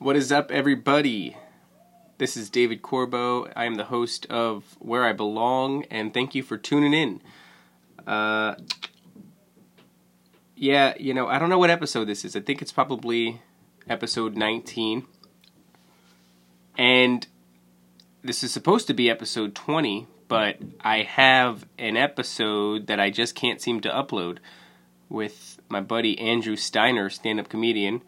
What is up, everybody? This is David Corbo. I am the host of Where I Belong, and thank you for tuning in. Uh, yeah, you know, I don't know what episode this is. I think it's probably episode 19. And this is supposed to be episode 20, but I have an episode that I just can't seem to upload with my buddy Andrew Steiner, stand up comedian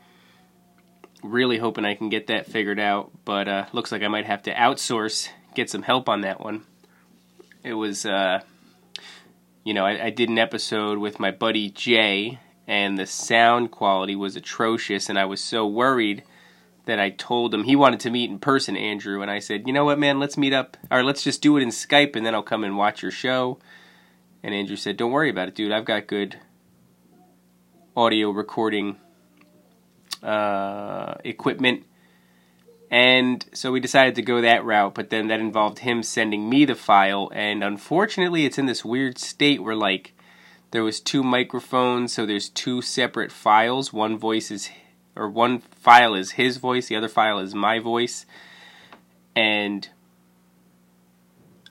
really hoping I can get that figured out, but uh, looks like I might have to outsource, get some help on that one. It was, uh, you know, I, I did an episode with my buddy Jay, and the sound quality was atrocious, and I was so worried that I told him he wanted to meet in person, Andrew, and I said, you know what, man, let's meet up, or let's just do it in Skype, and then I'll come and watch your show. And Andrew said, don't worry about it, dude. I've got good audio recording uh, equipment. And so we decided to go that route, but then that involved him sending me the file. And unfortunately, it's in this weird state where, like, there was two microphones, so there's two separate files. One voice is, or one file is his voice, the other file is my voice. And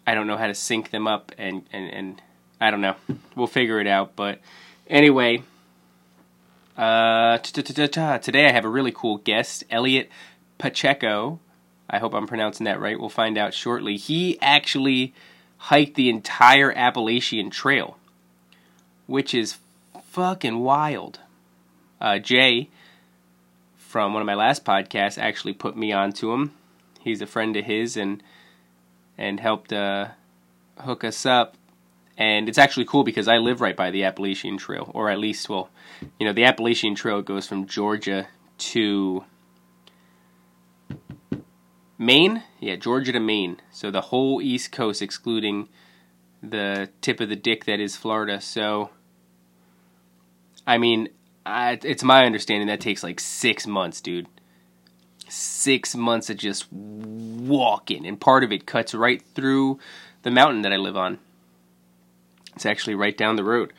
I don't know how to sync them up, and, and, and I don't know. We'll figure it out. But anyway, uh, today I have a really cool guest, Elliot Pacheco. I hope I'm pronouncing that right. We'll find out shortly. He actually hiked the entire Appalachian Trail, which is fucking wild. Uh, Jay from one of my last podcasts actually put me onto him. He's a friend of his and and helped uh, hook us up and it's actually cool because I live right by the Appalachian Trail, or at least, well, you know, the Appalachian Trail goes from Georgia to Maine. Yeah, Georgia to Maine. So the whole East Coast, excluding the tip of the dick that is Florida. So, I mean, I, it's my understanding that takes like six months, dude. Six months of just walking, and part of it cuts right through the mountain that I live on. It's actually right down the road.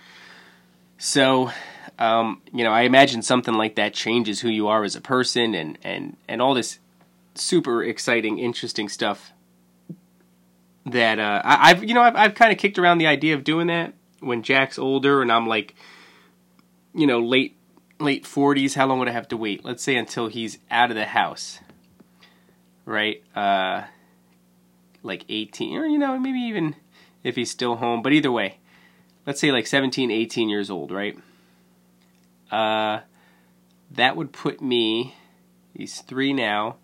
So, um, you know, I imagine something like that changes who you are as a person and, and, and all this super exciting, interesting stuff that uh, I, have you know I've, I've kind of kicked around the idea of doing that when Jack's older and I'm like, you know, late late forties. How long would I have to wait? Let's say until he's out of the house, right? Uh, like eighteen, or you know, maybe even if he's still home. But either way, let's say like 17, 18 years old, right? Uh, that would put me, he's three now,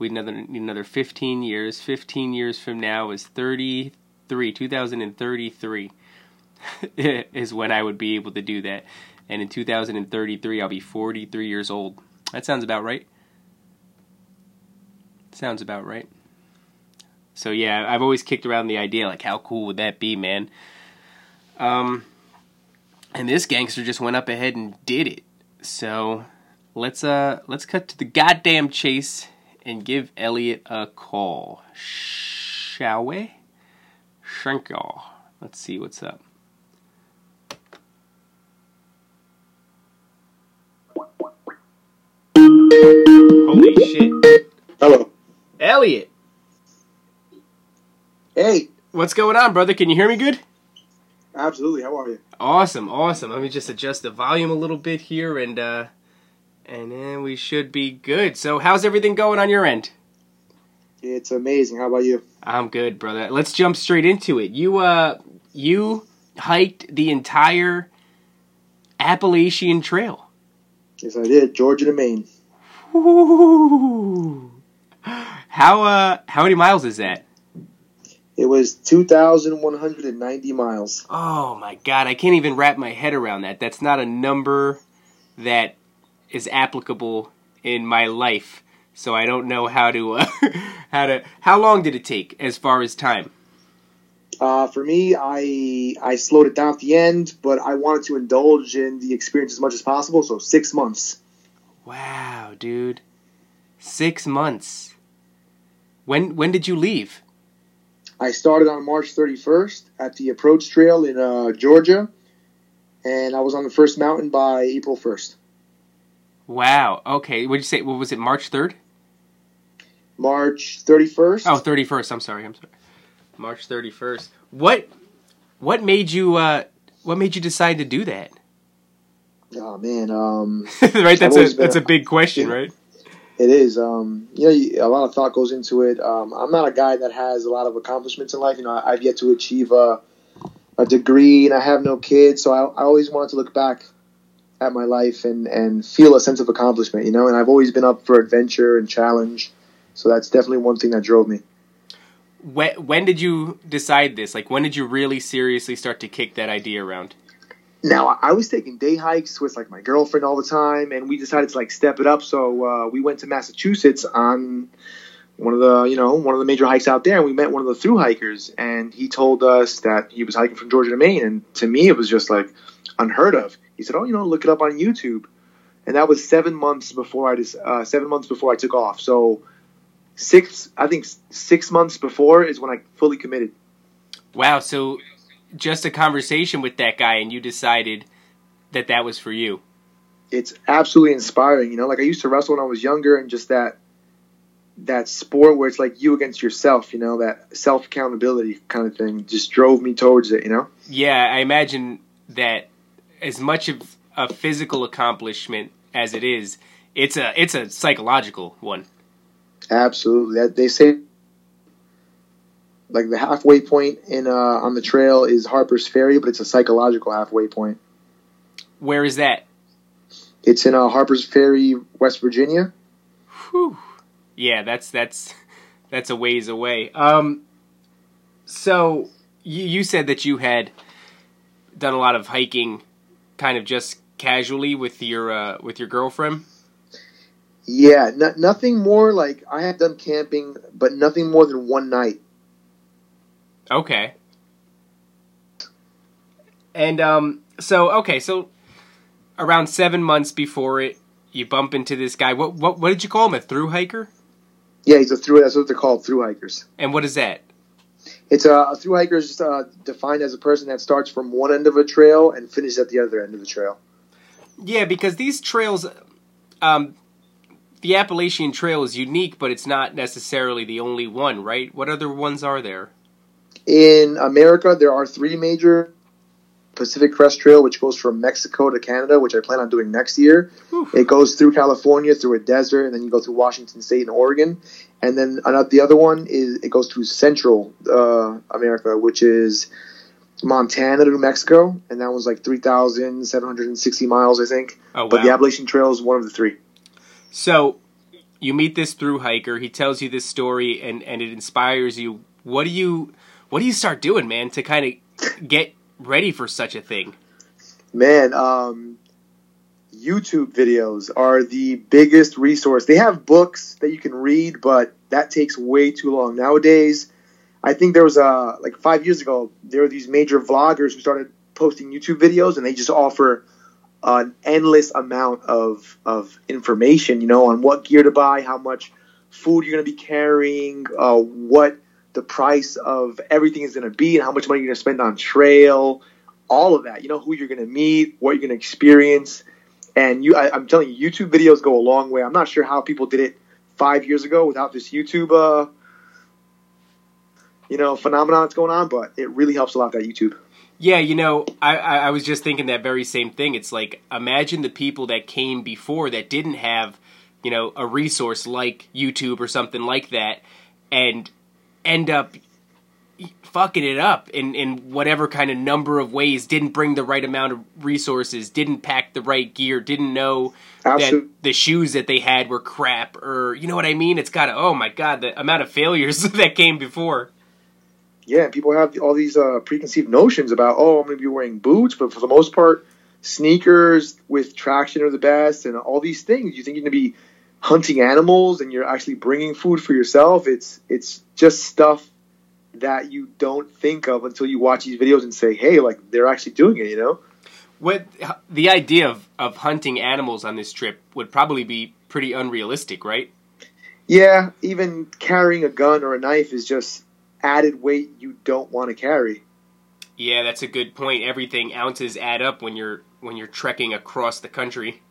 we another need another 15 years. 15 years from now is 33, 2033 is when I would be able to do that. And in 2033, I'll be 43 years old. That sounds about right. Sounds about right. So yeah, I've always kicked around the idea like, how cool would that be, man? Um, and this gangster just went up ahead and did it. So let's uh let's cut to the goddamn chase and give Elliot a call, shall we? Shanko. Let's see what's up. Holy shit. Hello. Elliot. Hey. What's going on, brother? Can you hear me good? Absolutely. How are you? Awesome, awesome. Let me just adjust the volume a little bit here, and uh, and then we should be good. So, how's everything going on your end? It's amazing. How about you? I'm good, brother. Let's jump straight into it. You uh, you hiked the entire Appalachian Trail. Yes, I did. Georgia to Maine. Ooh. How uh, how many miles is that? It was 2,190 miles. Oh my god, I can't even wrap my head around that. That's not a number that is applicable in my life. So I don't know how to uh, how to how long did it take as far as time? Uh, for me, I I slowed it down at the end, but I wanted to indulge in the experience as much as possible. So six months. Wow, dude, six months. When when did you leave? I started on March 31st at the approach trail in uh, Georgia, and I was on the first mountain by April 1st. Wow. Okay. What did you say? What was it? March 3rd? March 31st. Oh, 31st. I'm sorry. I'm sorry. March 31st. What what made you uh what made you decide to do that? Oh man, um, right, that's a that's a big question, right? It is. Um, you know, a lot of thought goes into it. Um, I'm not a guy that has a lot of accomplishments in life. You know, I, I've yet to achieve a, a degree, and I have no kids, so I, I always wanted to look back at my life and and feel a sense of accomplishment. You know, and I've always been up for adventure and challenge. So that's definitely one thing that drove me. When when did you decide this? Like when did you really seriously start to kick that idea around? Now I- was taking day hikes with like my girlfriend all the time, and we decided to like step it up. So uh, we went to Massachusetts on one of the you know one of the major hikes out there, and we met one of the through hikers, and he told us that he was hiking from Georgia to Maine, and to me it was just like unheard of. He said, "Oh, you know, look it up on YouTube," and that was seven months before I just uh, seven months before I took off. So six, I think six months before is when I fully committed. Wow, so just a conversation with that guy and you decided that that was for you. it's absolutely inspiring. You know, like I used to wrestle when I was younger, and just that that sport where it's like you against yourself. You know, that self accountability kind of thing just drove me towards it. You know, Yeah, I imagine that as much of a physical accomplishment as it is, it's a it's a psychological one. absolutely. They say. Like the halfway point in uh, on the trail is Harper's Ferry, but it's a psychological halfway point. Where is that? It's in uh, Harper's Ferry, West Virginia. Whew. Yeah, that's that's that's a ways away. Um, so you you said that you had done a lot of hiking, kind of just casually with your uh, with your girlfriend. Yeah, no, nothing more like I have done camping, but nothing more than one night. Okay. And um, so okay, so around seven months before it, you bump into this guy. What what what did you call him? A through hiker? Yeah, he's a through. That's what they're called, through hikers. And what is that? It's a, a through hiker is just, uh, defined as a person that starts from one end of a trail and finishes at the other end of the trail. Yeah, because these trails, um, the Appalachian Trail is unique, but it's not necessarily the only one, right? What other ones are there? In America, there are three major Pacific Crest Trail, which goes from Mexico to Canada, which I plan on doing next year. Whew. It goes through California, through a desert, and then you go through Washington State and Oregon. And then another, the other one is it goes through Central uh, America, which is Montana to New Mexico, and that was like three thousand seven hundred and sixty miles, I think. Oh But the! Appalachian Trail is one of the three. So you meet this through hiker. He tells you this story, and and it inspires you. What do you what do you start doing, man, to kind of get ready for such a thing? Man, um, YouTube videos are the biggest resource. They have books that you can read, but that takes way too long. Nowadays, I think there was a, like five years ago, there were these major vloggers who started posting YouTube videos and they just offer an endless amount of, of information, you know, on what gear to buy, how much food you're going to be carrying, uh, what the price of everything is going to be, and how much money you're going to spend on trail all of that. You know who you're going to meet, what you're going to experience, and you. I, I'm telling you, YouTube videos go a long way. I'm not sure how people did it five years ago without this YouTube, uh, you know, phenomenon that's going on, but it really helps a lot. That YouTube. Yeah, you know, I, I was just thinking that very same thing. It's like imagine the people that came before that didn't have, you know, a resource like YouTube or something like that, and end up fucking it up in, in whatever kind of number of ways, didn't bring the right amount of resources, didn't pack the right gear, didn't know Absolutely. that the shoes that they had were crap, or you know what I mean? It's got to, oh my god, the amount of failures that came before. Yeah, people have all these uh, preconceived notions about, oh, I'm going to be wearing boots, but for the most part, sneakers with traction are the best, and all these things. You think you're going to be hunting animals, and you're actually bringing food for yourself. It's it's just stuff that you don't think of until you watch these videos and say, hey, like they're actually doing it. You know? What the idea of, of hunting animals on this trip would probably be pretty unrealistic, right? Yeah, even carrying a gun or a knife is just added weight you don't want to carry. Yeah, that's a good point. Everything ounces add up when you're when you're trekking across the country.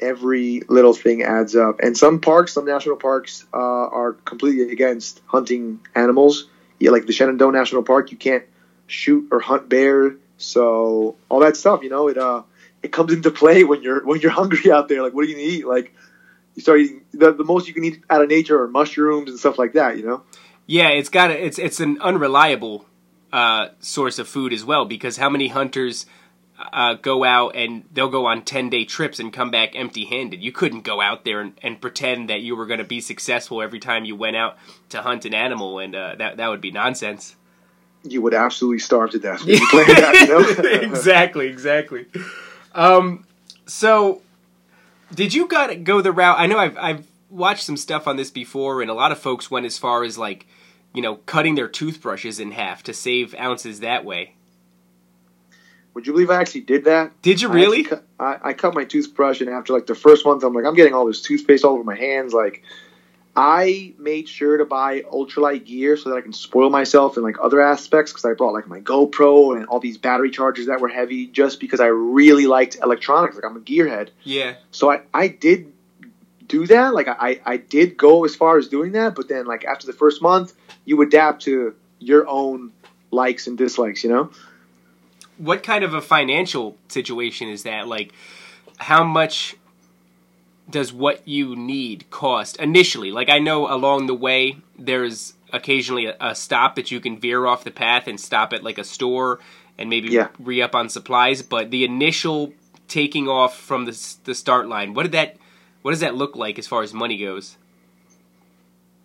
Every little thing adds up. And some parks, some national parks, uh, are completely against hunting animals. Yeah, like the Shenandoah National Park, you can't shoot or hunt bear. So all that stuff, you know, it uh, it comes into play when you're when you're hungry out there. Like, what are you gonna eat? Like, you start eating the, the most you can eat out of nature are mushrooms and stuff like that. You know. Yeah, it's got a, it's it's an unreliable uh, source of food as well because how many hunters uh, go out and they'll go on 10 day trips and come back empty handed. You couldn't go out there and, and pretend that you were going to be successful every time you went out to hunt an animal, and uh, that, that would be nonsense. You would absolutely starve to death. that, you know? exactly, exactly. Um, so, did you got go the route? I know I've, I've watched some stuff on this before, and a lot of folks went as far as like, you know, cutting their toothbrushes in half to save ounces that way. Would you believe I actually did that? Did you really? I, cut, I, I cut my toothbrush, and after like the first month, I'm like, I'm getting all this toothpaste all over my hands. Like, I made sure to buy ultralight gear so that I can spoil myself in like other aspects because I brought like my GoPro and all these battery chargers that were heavy just because I really liked electronics. Like I'm a gearhead. Yeah. So I, I did do that. Like I, I did go as far as doing that, but then like after the first month, you adapt to your own likes and dislikes, you know? What kind of a financial situation is that? Like, how much does what you need cost initially? Like, I know along the way there's occasionally a, a stop that you can veer off the path and stop at like a store and maybe yeah. re up on supplies. But the initial taking off from the the start line, what did that what does that look like as far as money goes?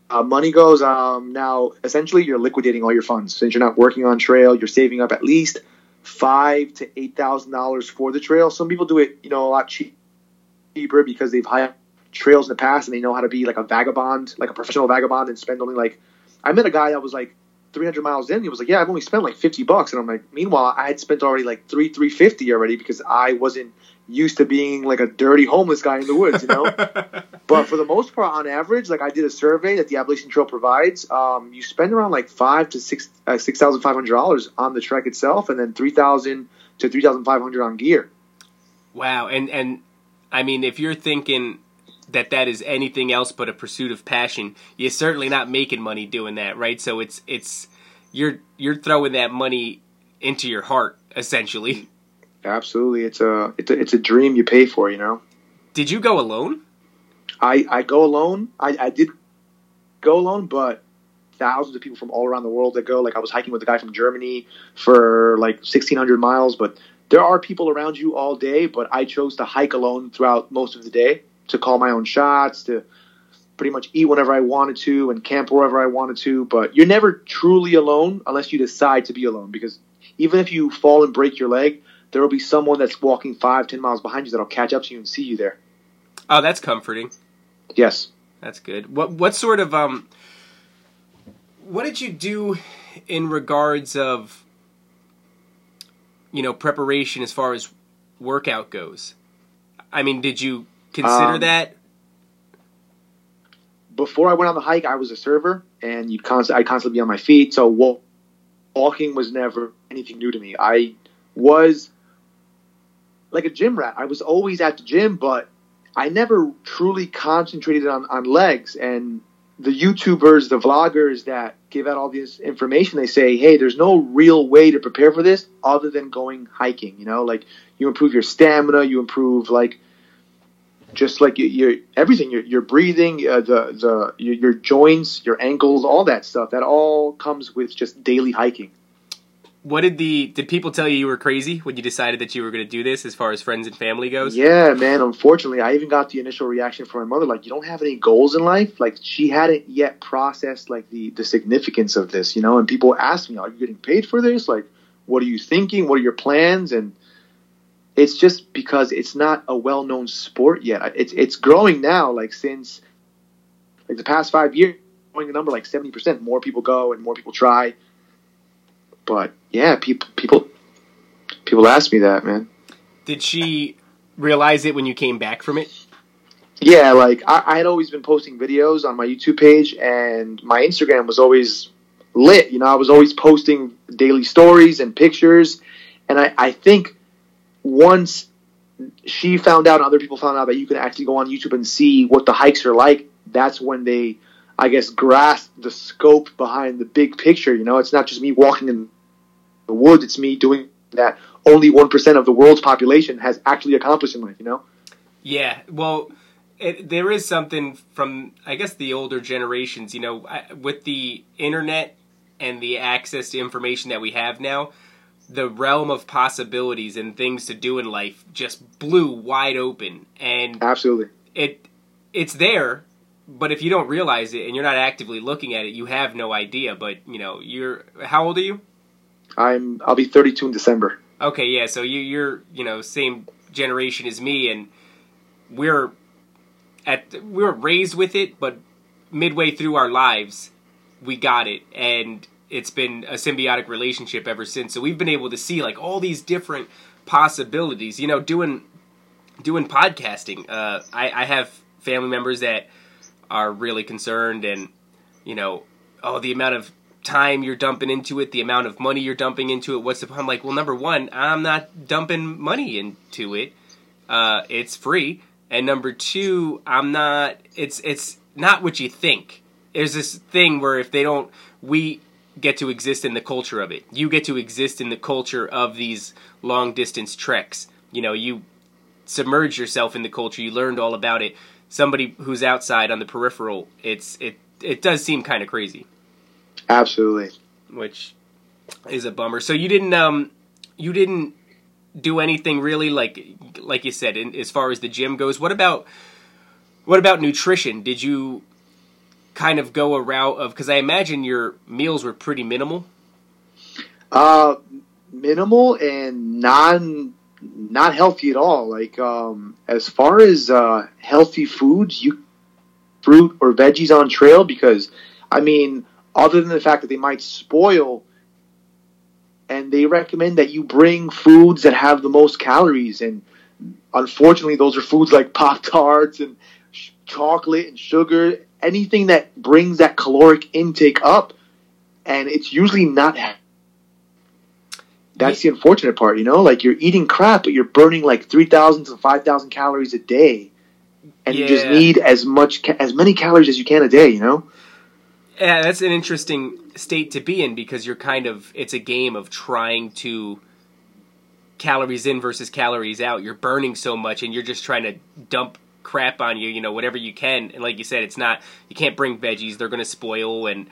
Uh, money goes um, now. Essentially, you're liquidating all your funds since you're not working on trail. You're saving up at least five to eight thousand dollars for the trail. Some people do it, you know, a lot cheaper because they've hired trails in the past and they know how to be like a vagabond, like a professional vagabond, and spend only like. I met a guy that was like 300 miles in. He was like, "Yeah, I've only spent like 50 bucks," and I'm like, "Meanwhile, I had spent already like three 350 already because I wasn't used to being like a dirty homeless guy in the woods, you know. but for the most part, on average, like I did a survey that the Appalachian Trail provides, um, you spend around like five to six uh, six thousand five hundred dollars on the trek itself, and then three thousand to three thousand five hundred on gear. Wow, and and I mean, if you're thinking that that is anything else but a pursuit of passion, you're certainly not making money doing that, right? So it's it's you're you're throwing that money into your heart essentially. Absolutely, it's a it's a it's a dream you pay for. You know. Did you go alone? I I go alone. I I did go alone, but thousands of people from all around the world that go. Like I was hiking with a guy from Germany for like 1,600 miles, but there are people around you all day. But I chose to hike alone throughout most of the day to call my own shots, to pretty much eat whenever I wanted to and camp wherever I wanted to. But you're never truly alone unless you decide to be alone because even if you fall and break your leg, there will be someone that's walking five, ten miles behind you that'll catch up to you and see you there. Oh, that's comforting. Yes, that's good. What what sort of um, what did you do in regards of you know preparation as far as workout goes? I mean, did you consider um, that? Before I went on the hike, I was a server, and you'd constantly I constantly be on my feet. So walking was never anything new to me. I was like a gym rat. I was always at the gym, but I never truly concentrated on, on legs. And the YouTubers, the vloggers that give out all this information, they say, hey, there's no real way to prepare for this other than going hiking. You know, like you improve your stamina, you improve like just like your, your everything, your, your breathing, uh, the the your, your joints, your ankles, all that stuff. That all comes with just daily hiking what did the did people tell you you were crazy when you decided that you were going to do this as far as friends and family goes? Yeah man unfortunately i even got the initial reaction from my mother like you don't have any goals in life? Like she hadn't yet processed like the the significance of this you know? And people ask me are you getting paid for this? Like what are you thinking? What are your plans? And it's just because it's not a well-known sport yet. It's it's growing now like since like the past five years going a number like 70% more people go and more people try but yeah, people people people ask me that, man. Did she realize it when you came back from it? Yeah, like I, I had always been posting videos on my YouTube page, and my Instagram was always lit. You know, I was always posting daily stories and pictures, and I, I think once she found out, and other people found out that you can actually go on YouTube and see what the hikes are like. That's when they, I guess, grasped the scope behind the big picture. You know, it's not just me walking in the woods; it's me doing that. Only one percent of the world's population has actually accomplished in life. You know. Yeah. Well. It, there is something from I guess the older generations, you know, with the internet and the access to information that we have now, the realm of possibilities and things to do in life just blew wide open and absolutely it it's there but if you don't realize it and you're not actively looking at it you have no idea but you know you're how old are you i'm i'll be 32 in december okay yeah so you you're you know same generation as me and we're at we were raised with it but midway through our lives we got it and it's been a symbiotic relationship ever since. So we've been able to see like all these different possibilities. You know, doing doing podcasting. Uh, I, I have family members that are really concerned, and you know, oh, the amount of time you're dumping into it, the amount of money you're dumping into it. What's the? I'm like, well, number one, I'm not dumping money into it. Uh, it's free, and number two, I'm not. It's it's not what you think. There's this thing where if they don't, we get to exist in the culture of it. You get to exist in the culture of these long distance treks. You know, you submerge yourself in the culture. You learned all about it. Somebody who's outside on the peripheral, it's it it does seem kind of crazy. Absolutely. Which is a bummer. So you didn't um you didn't do anything really like like you said in, as far as the gym goes. What about what about nutrition? Did you kind of go a route of because I imagine your meals were pretty minimal. Uh, minimal and non not healthy at all. Like um, as far as uh, healthy foods, you fruit or veggies on trail because I mean, other than the fact that they might spoil. And they recommend that you bring foods that have the most calories, and unfortunately, those are foods like Pop Tarts and chocolate and sugar anything that brings that caloric intake up, and it's usually not. That's the unfortunate part, you know. Like you're eating crap, but you're burning like three thousand to five thousand calories a day, and yeah. you just need as much as many calories as you can a day, you know. Yeah, that's an interesting state to be in because you're kind of it's a game of trying to calories in versus calories out. You're burning so much, and you're just trying to dump crap on you, you know, whatever you can. And like you said, it's not you can't bring veggies; they're going to spoil. And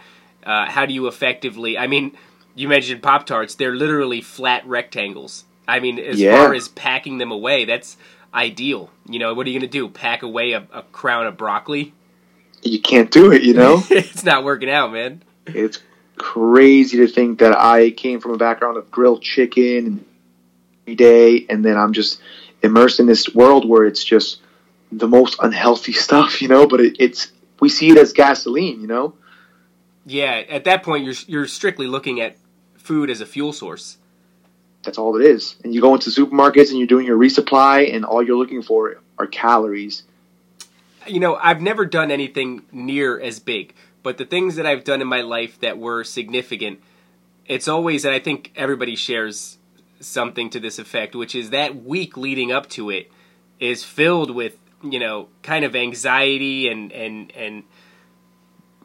uh, how do you effectively? I mean, you mentioned Pop Tarts; they're literally flat rectangles. I mean, as yeah. far as packing them away, that's ideal. You know, what are you going to do? Pack away a, a crown of broccoli? You can't do it. You know, it's not working out, man. It's crazy to think that I came from a background of grilled chicken every day, and then I'm just immersed in this world where it's just the most unhealthy stuff, you know. But it, it's we see it as gasoline, you know. Yeah, at that point, you're you're strictly looking at food as a fuel source. That's all it is. And you go into supermarkets and you're doing your resupply, and all you're looking for are calories. You know, I've never done anything near as big, but the things that I've done in my life that were significant, it's always, and I think everybody shares something to this effect, which is that week leading up to it is filled with you know, kind of anxiety and and and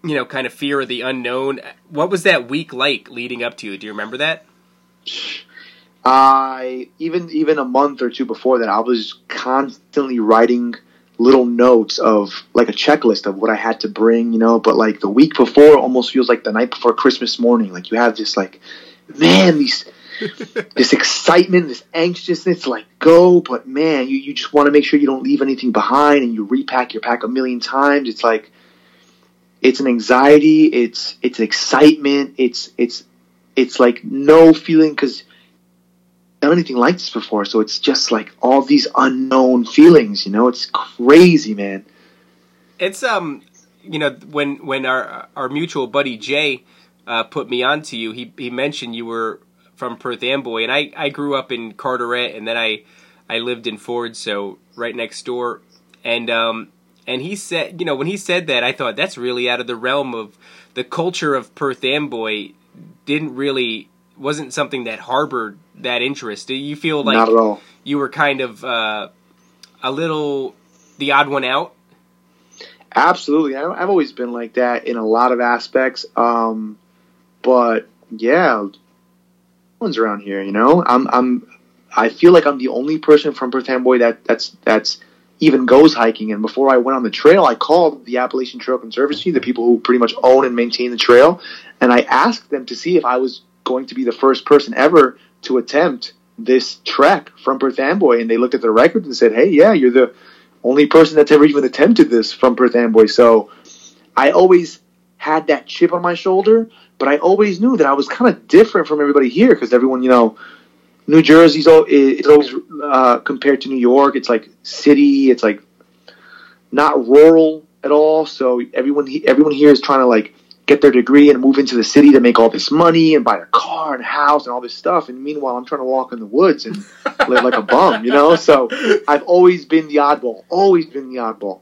you know, kind of fear of the unknown. What was that week like leading up to it? Do you remember that? I even even a month or two before that, I was constantly writing little notes of like a checklist of what I had to bring, you know. But like the week before, almost feels like the night before Christmas morning. Like you have this like, man, these this excitement, this anxiousness like go, but man, you, you just want to make sure you don't leave anything behind and you repack your pack a million times. It's like it's an anxiety, it's it's excitement, it's it's it's like no feeling because done anything like this before, so it's just like all these unknown feelings, you know, it's crazy, man. It's um you know, when when our our mutual buddy Jay uh, put me on to you, he he mentioned you were from Perth Amboy, and I, I grew up in Carteret, and then I I lived in Ford, so right next door, and um and he said, you know, when he said that, I thought that's really out of the realm of the culture of Perth Amboy. Didn't really wasn't something that harbored that interest. Do you feel like Not at all. you were kind of uh, a little the odd one out? Absolutely, I- I've always been like that in a lot of aspects. Um, but yeah, one's around here. You know, I'm I'm I feel like I'm the only person from Perth Amboy that that's that's even goes hiking. And before I went on the trail, I called the Appalachian Trail Conservancy, the people who pretty much own and maintain the trail, and I asked them to see if I was going to be the first person ever to attempt this trek from Perth Amboy. And they looked at the records and said, "Hey, yeah, you're the only person that's ever even attempted this from Perth Amboy." So I always had that chip on my shoulder, but I always knew that I was kind of different from everybody here because everyone, you know, New Jersey's is always uh, compared to New York. It's like city. It's like not rural at all. So everyone everyone here is trying to like get their degree and move into the city to make all this money and buy a car and a house and all this stuff. And meanwhile, I'm trying to walk in the woods and live like a bum, you know. So I've always been the oddball. Always been the oddball.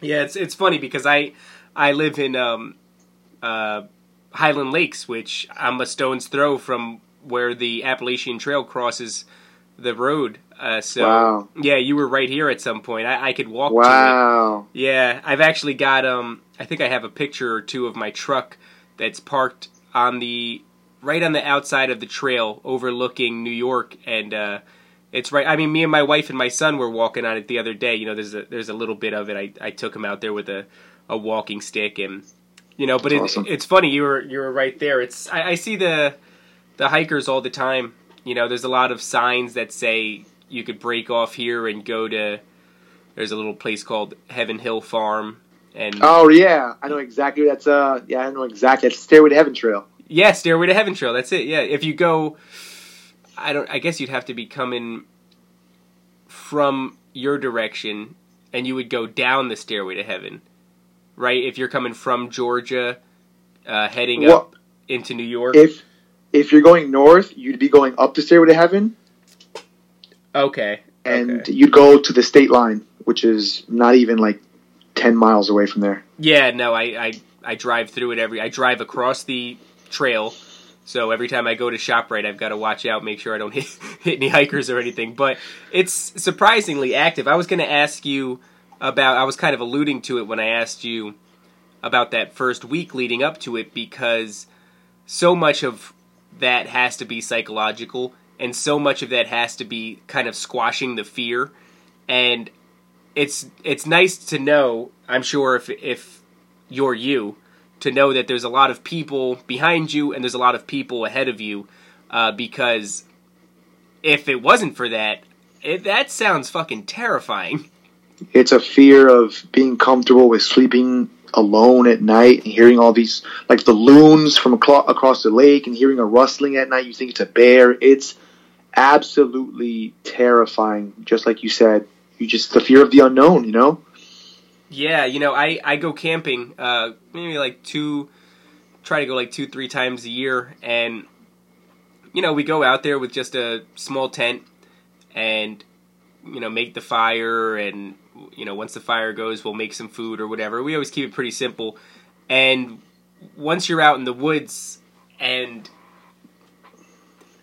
Yeah, it's it's funny because I I live in um, uh, Highland Lakes, which I'm a stone's throw from where the Appalachian Trail crosses the road. Uh, so Wow. yeah, you were right here at some point. I, I could walk to. Wow. Yeah, I've actually got um I think I have a picture or two of my truck that's parked on the right on the outside of the trail overlooking New York and uh it's right I mean me and my wife and my son were walking on it the other day. You know, there's a there's a little bit of it. I I took him out there with a a walking stick and you know, but it, Awesome. it's funny you were you were right there. It's I, I see the the hikers all the time. You know, there's a lot of signs that say you could break off here and go to there's a little place called Heaven Hill Farm and Oh yeah, I know exactly. That's uh, yeah, I know exactly. That's Stairway to Heaven Trail. yeah, Stairway to Heaven Trail. That's it. Yeah, if you go, I don't. I guess you'd have to be coming from your direction, and you would go down the Stairway to Heaven, right? If you're coming from Georgia, uh, heading Well, up into New York. if if you're going north, you'd be going up the Stairway to Heaven, okay, and okay. you'd go to the state line, which is not even like ten miles away from there. Yeah, no, I, I I drive through it every. I drive across the trail, so every time I go to Shoprite, I've got to watch out, make sure I don't hit, hit any hikers or anything. But it's surprisingly active. I was going to ask you about. I was kind of alluding to it when I asked you about that first week leading up to it because so much of that has to be psychological and so much of that has to be kind of squashing the fear and it's it's nice to know i'm sure if if you're you to know that there's a lot of people behind you and there's a lot of people ahead of you uh, because if it wasn't for that it, that sounds fucking terrifying It's a fear of being comfortable with sleeping alone at night and hearing all these like the loons from across the lake and hearing a rustling at night. You think it's a bear. It's absolutely terrifying. Just like you said, you just the fear of the unknown. You know. Yeah, you know, I, I go camping uh, maybe like two, try to go like two, three times a year. And, you know, we go out there with just a small tent and, you know, make the fire. And, you know, once the fire goes, we'll make some food or whatever. We always keep it pretty simple. And once you're out in the woods and,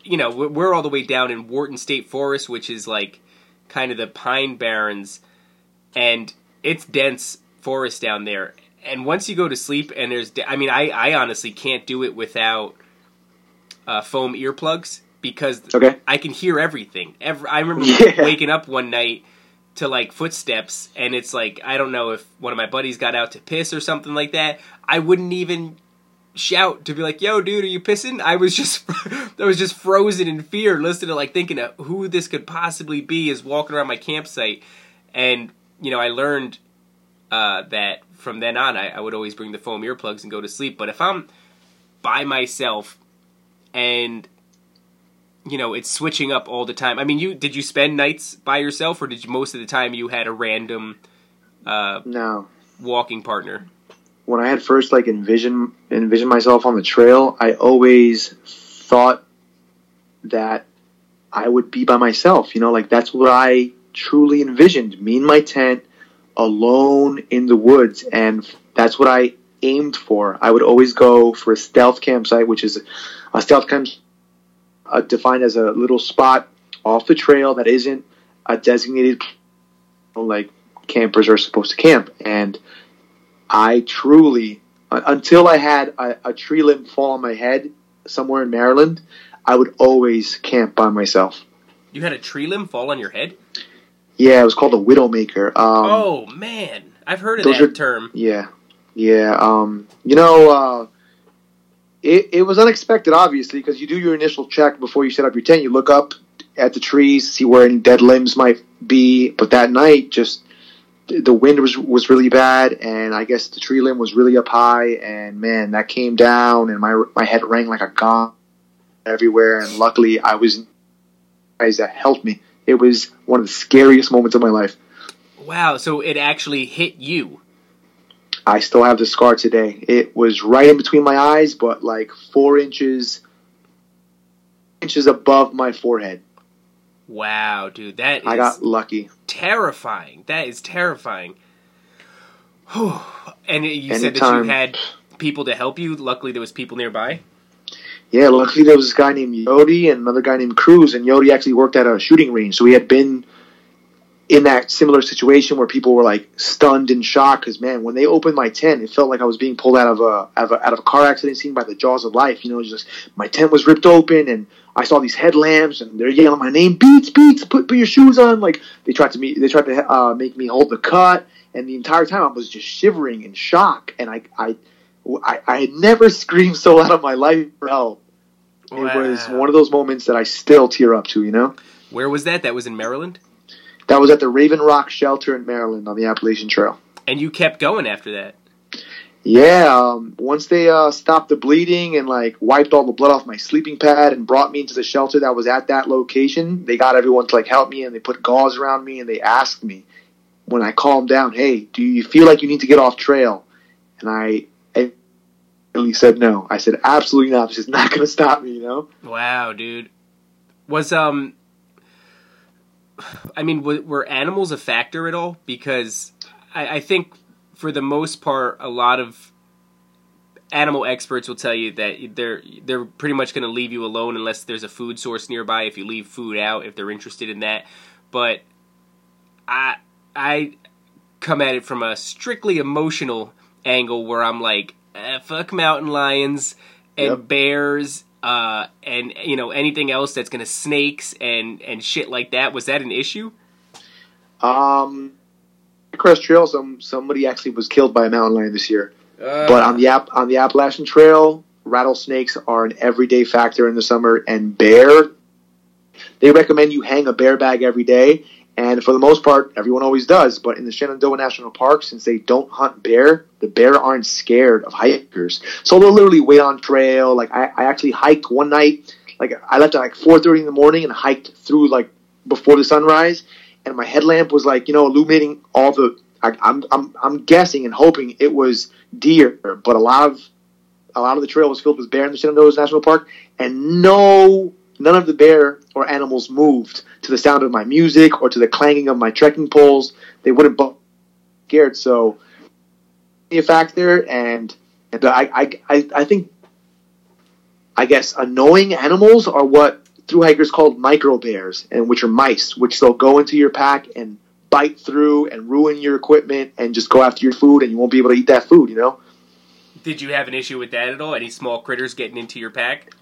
you know, we're all the way down in Wharton State Forest, which is like kind of the Pine Barrens. And it's dense forest down there and once you go to sleep and there's i mean i, I honestly can't do it without uh, foam earplugs because Okay. i can hear everything Every, i remember Yeah. waking up one night to like footsteps and it's like i don't know if one of my buddies got out to piss or something like that i wouldn't even shout to be like yo dude are you pissing? I was just i was just frozen in fear listening to like thinking of who this could possibly be is walking around my campsite. And you know i learned uh, that from then on I, I would always bring the foam earplugs and go to sleep. But if i'm by myself and you know it's switching up all the time i mean you did you spend nights by yourself or did you most of the time you had a random uh, Now, walking partner when I had first like envision envision myself on the trail, I always thought that I would be by myself. You know, like that's what I truly envisioned. Me in my tent, alone in the woods, and that's what I aimed for. I would always go for a stealth campsite, which is a stealth camp uh, defined as a little spot off the trail that isn't a designated like campers are supposed to camp. And I truly, until I had a, a tree limb fall on my head somewhere in Maryland, I would always camp by myself. You had a tree limb fall on your head? Yeah, it was called a widowmaker. Um, oh man, I've heard of that are, term. Yeah, yeah. Um, you know, uh, it it was unexpected, obviously, because you do your initial check before you set up your tent. You look up at the trees, see where any dead limbs might be. But that night, just the wind was was really bad, and I guess the tree limb was really up high, and man, that came down, and my my head rang like a gong everywhere. And luckily, I was guys that helped me. It was one of the scariest moments of my life. Wow! So it actually hit you. I still have the scar today. It was right in between my eyes, but like four inches inches above my forehead. Wow, dude, that I got lucky. Terrifying. That is terrifying. and you Anytime. said that you had people to help you. Luckily, there was people nearby. Yeah, luckily there was this guy named Yodi and another guy named Cruz, and Yodi actually worked at a shooting range, so he had been in that similar situation where people were like stunned and shocked because man, when they opened my tent, it felt like I was being pulled out of a out of a, out of a car accident scene by the jaws of life. You know, just my tent was ripped open and I saw these headlamps and they're yelling my name, Beats, Beats, put put your shoes on. Like they tried to me, they tried to uh, make me hold the cut, and the entire time I was just shivering in shock, and I I I, I had never screamed so loud in my life for help. Wow. It was one of those moments that I still tear up to. You know. Where was that? That was in Maryland. That was at the Raven Rock Shelter in Maryland on the Appalachian Trail. And you kept going after that. Yeah, um, once they uh, stopped the bleeding and like wiped all the blood off my sleeping pad and brought me into the shelter that was at that location, they got everyone to like help me and they put gauze around me and they asked me when I calmed down, "Hey, do you feel like you need to get off trail?" And I immediately said no. I said absolutely not. This is not going to stop me, you know. Wow, dude. Was um I mean, were animals a factor at all? Because I, I think for the most part, a lot of animal experts will tell you that they're they're pretty much going to leave you alone unless there's a food source nearby. If you leave food out, if they're interested in that, but I I come at it from a strictly emotional angle where I'm like, eh, fuck mountain lions and yep. bears uh, and you know anything else that's gonna snakes and and shit like that. Was that an issue? Um, Crest Trail, some somebody actually was killed by a mountain lion this year. Uh, but on the App on the Appalachian Trail, rattlesnakes are an everyday factor in the summer, and bear. They recommend you hang a bear bag every day, and for the most part, everyone always does. But in the Shenandoah National Park, since they don't hunt bear, the bear aren't scared of hikers. So they'll literally wait on trail. Like I, I actually hiked one night. Like I left at like 4:30 in the morning and hiked through like before the sunrise, and my headlamp was like you know illuminating all the. I, I'm I'm I'm guessing and hoping it was deer, but a lot of a lot of the trail was filled with bear in the Shenandoah National Park, and no none of the bear or animals moved to the sound of my music or to the clanging of my trekking poles. They wouldn't be scared. So, a factor, and, and I, I, I think, I guess, annoying animals are what through hikers called micro bears, and which are mice, which they'll go into your pack and bite through and ruin your equipment and just go after your food, and you won't be able to eat that food. You know. Did you have an issue with that at all? Any small critters getting into your pack?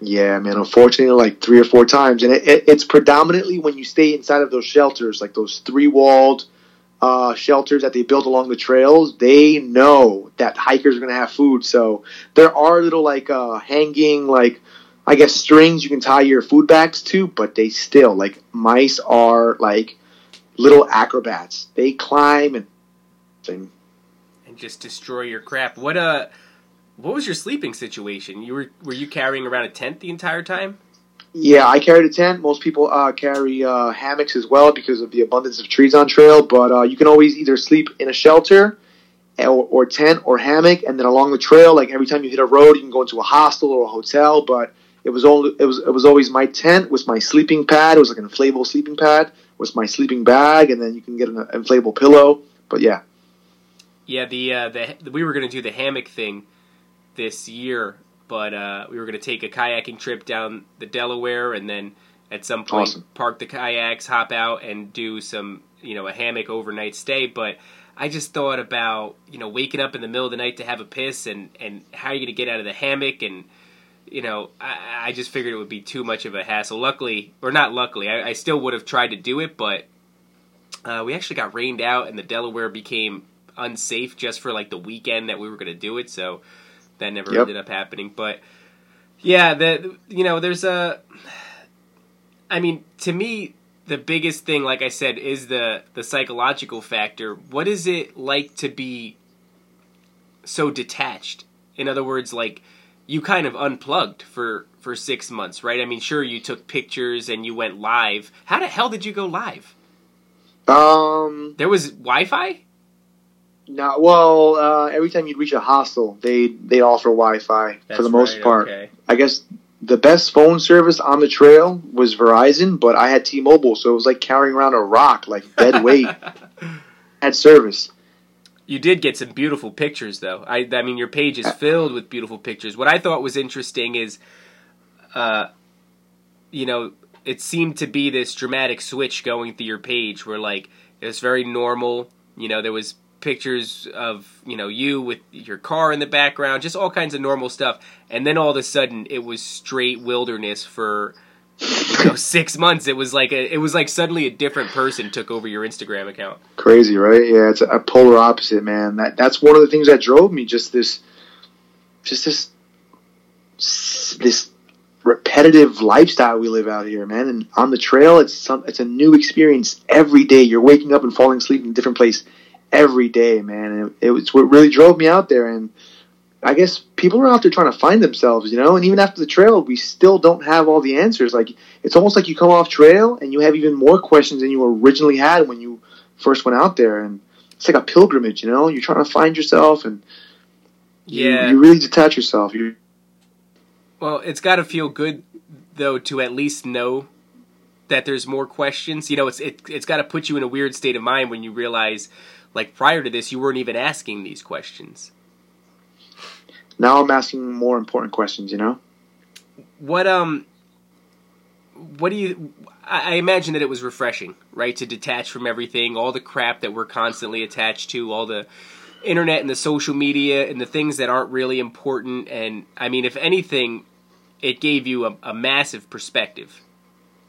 Yeah, man. Unfortunately, like three or four times, and it, it, it's predominantly when you stay inside of those shelters, like those three walled uh, shelters that they build along the trails. They know that hikers are going to have food, so there are little like uh, hanging like I guess strings you can tie your food bags to, but they still like mice are like little acrobats. They climb and and just destroy your crap. What uh what was your sleeping situation? You were were you carrying around a tent the entire time? Yeah, I carried a tent. Most people uh, carry uh, hammocks as well because of the abundance of trees on trail. But uh, you can always either sleep in a shelter or, or, tent or hammock, and then along the trail, like every time you hit a road, you can go into a hostel or a hotel. But it was only it was it was always my tent with my sleeping pad. It was like an inflatable sleeping pad with my sleeping bag, and then you can get an inflatable pillow. But yeah, yeah. The uh, the we were gonna do the hammock thing this year but uh, we were going to take a kayaking trip down the Delaware, and then at some point Awesome. park the kayaks, hop out, and do some you know a hammock overnight stay. But I just thought about you know waking up in the middle of the night to have a piss, and and how are you going to get out of the hammock and you know, I, I just figured it would be too much of a hassle. Luckily, or not luckily, I, I still would have tried to do it, but uh, we actually got rained out, and the Delaware became unsafe just for like the weekend that we were going to do it. So that never Yep. ended up happening. But yeah, the you know, there's a. I mean, to me, the biggest thing, like I said, is the the psychological factor. What is it like to be so detached? In other words, like you kind of unplugged for for six months, right? I mean, sure, you took pictures and you went live. How the hell did you go live? Um, There was Wi-Fi. no, well, uh, every time you'd reach a hostel, they they offer Wi-Fi for the most right, part. Okay. I guess the best phone service on the trail was Verizon, but I had T-Mobile, so it was like carrying around a rock, like dead weight. had service. You did get some beautiful pictures, though. I, I mean, your page is filled with beautiful pictures. What I thought was interesting is, uh, you know, it seemed to be this dramatic switch going through your page, where like it was very normal. You know, there was pictures of you know you with your car in the background, just all kinds of normal stuff, and then all of a sudden it was straight wilderness for. You know, six months. It was like a, it was like suddenly a different person took over your Instagram account. Crazy, right? Yeah, it's a, polar opposite, man. That that's one of the things that drove me. Just this, just this, this repetitive lifestyle we live out here, man. And on the trail, it's some, it's a new experience every day. You're waking up and falling asleep in a different place every day, man. And it, it was what really drove me out there. And I guess people are out there trying to find themselves, you know. And even after the trail, we still don't have all the answers. Like it's almost like you come off trail and you have even more questions than you originally had when you first went out there. And it's like a pilgrimage, you know. You're trying to find yourself, and you, Yeah. you really detach yourself. You Well, it's got to feel good though to at least know that there's more questions. You know, it's it, it's got to put you in a weird state of mind when you realize, like prior to this, you weren't even asking these questions. Now I'm asking more important questions, you know. What um, what do you? I, I imagine that it was refreshing, right, to detach from everything, all the crap that we're constantly attached to, all the internet and the social media and the things that aren't really important. And I mean, if anything, it gave you a, a massive perspective.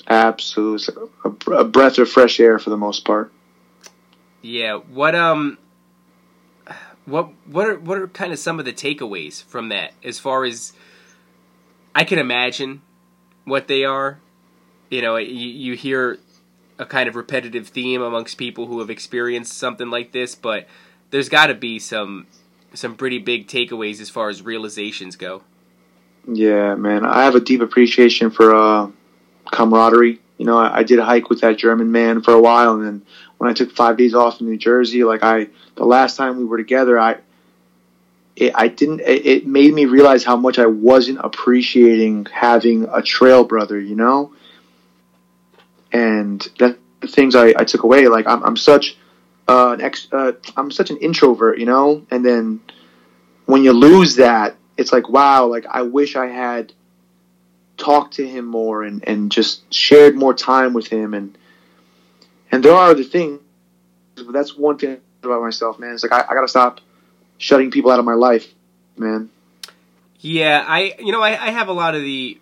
Absolutely, a, a breath of fresh air for the most part. Yeah. What um what what are what are kind of some of the takeaways from that as far as I can imagine what they are. You know, you, you hear a kind of repetitive theme amongst people who have experienced something like this, but there's got to be some some pretty big takeaways as far as realizations go. Yeah, man. I have a deep appreciation for uh, camaraderie. You know, I, I did a hike with that German man for a while, and then when I took five days off in New Jersey, like I, the last time we were together, I, it, I didn't. It, it made me realize how much I wasn't appreciating having a trail brother. You know, and that the things I, I took away. Like I'm, I'm such uh, an ex, uh, I'm such an introvert. You know, and then when you lose that, it's like wow. Like I wish I had talked to him more and, and just shared more time with him. And and there are other things but that's one thing about myself man. It's like I, I gotta stop shutting people out of my life man. Yeah, I you know I, I have a lot of the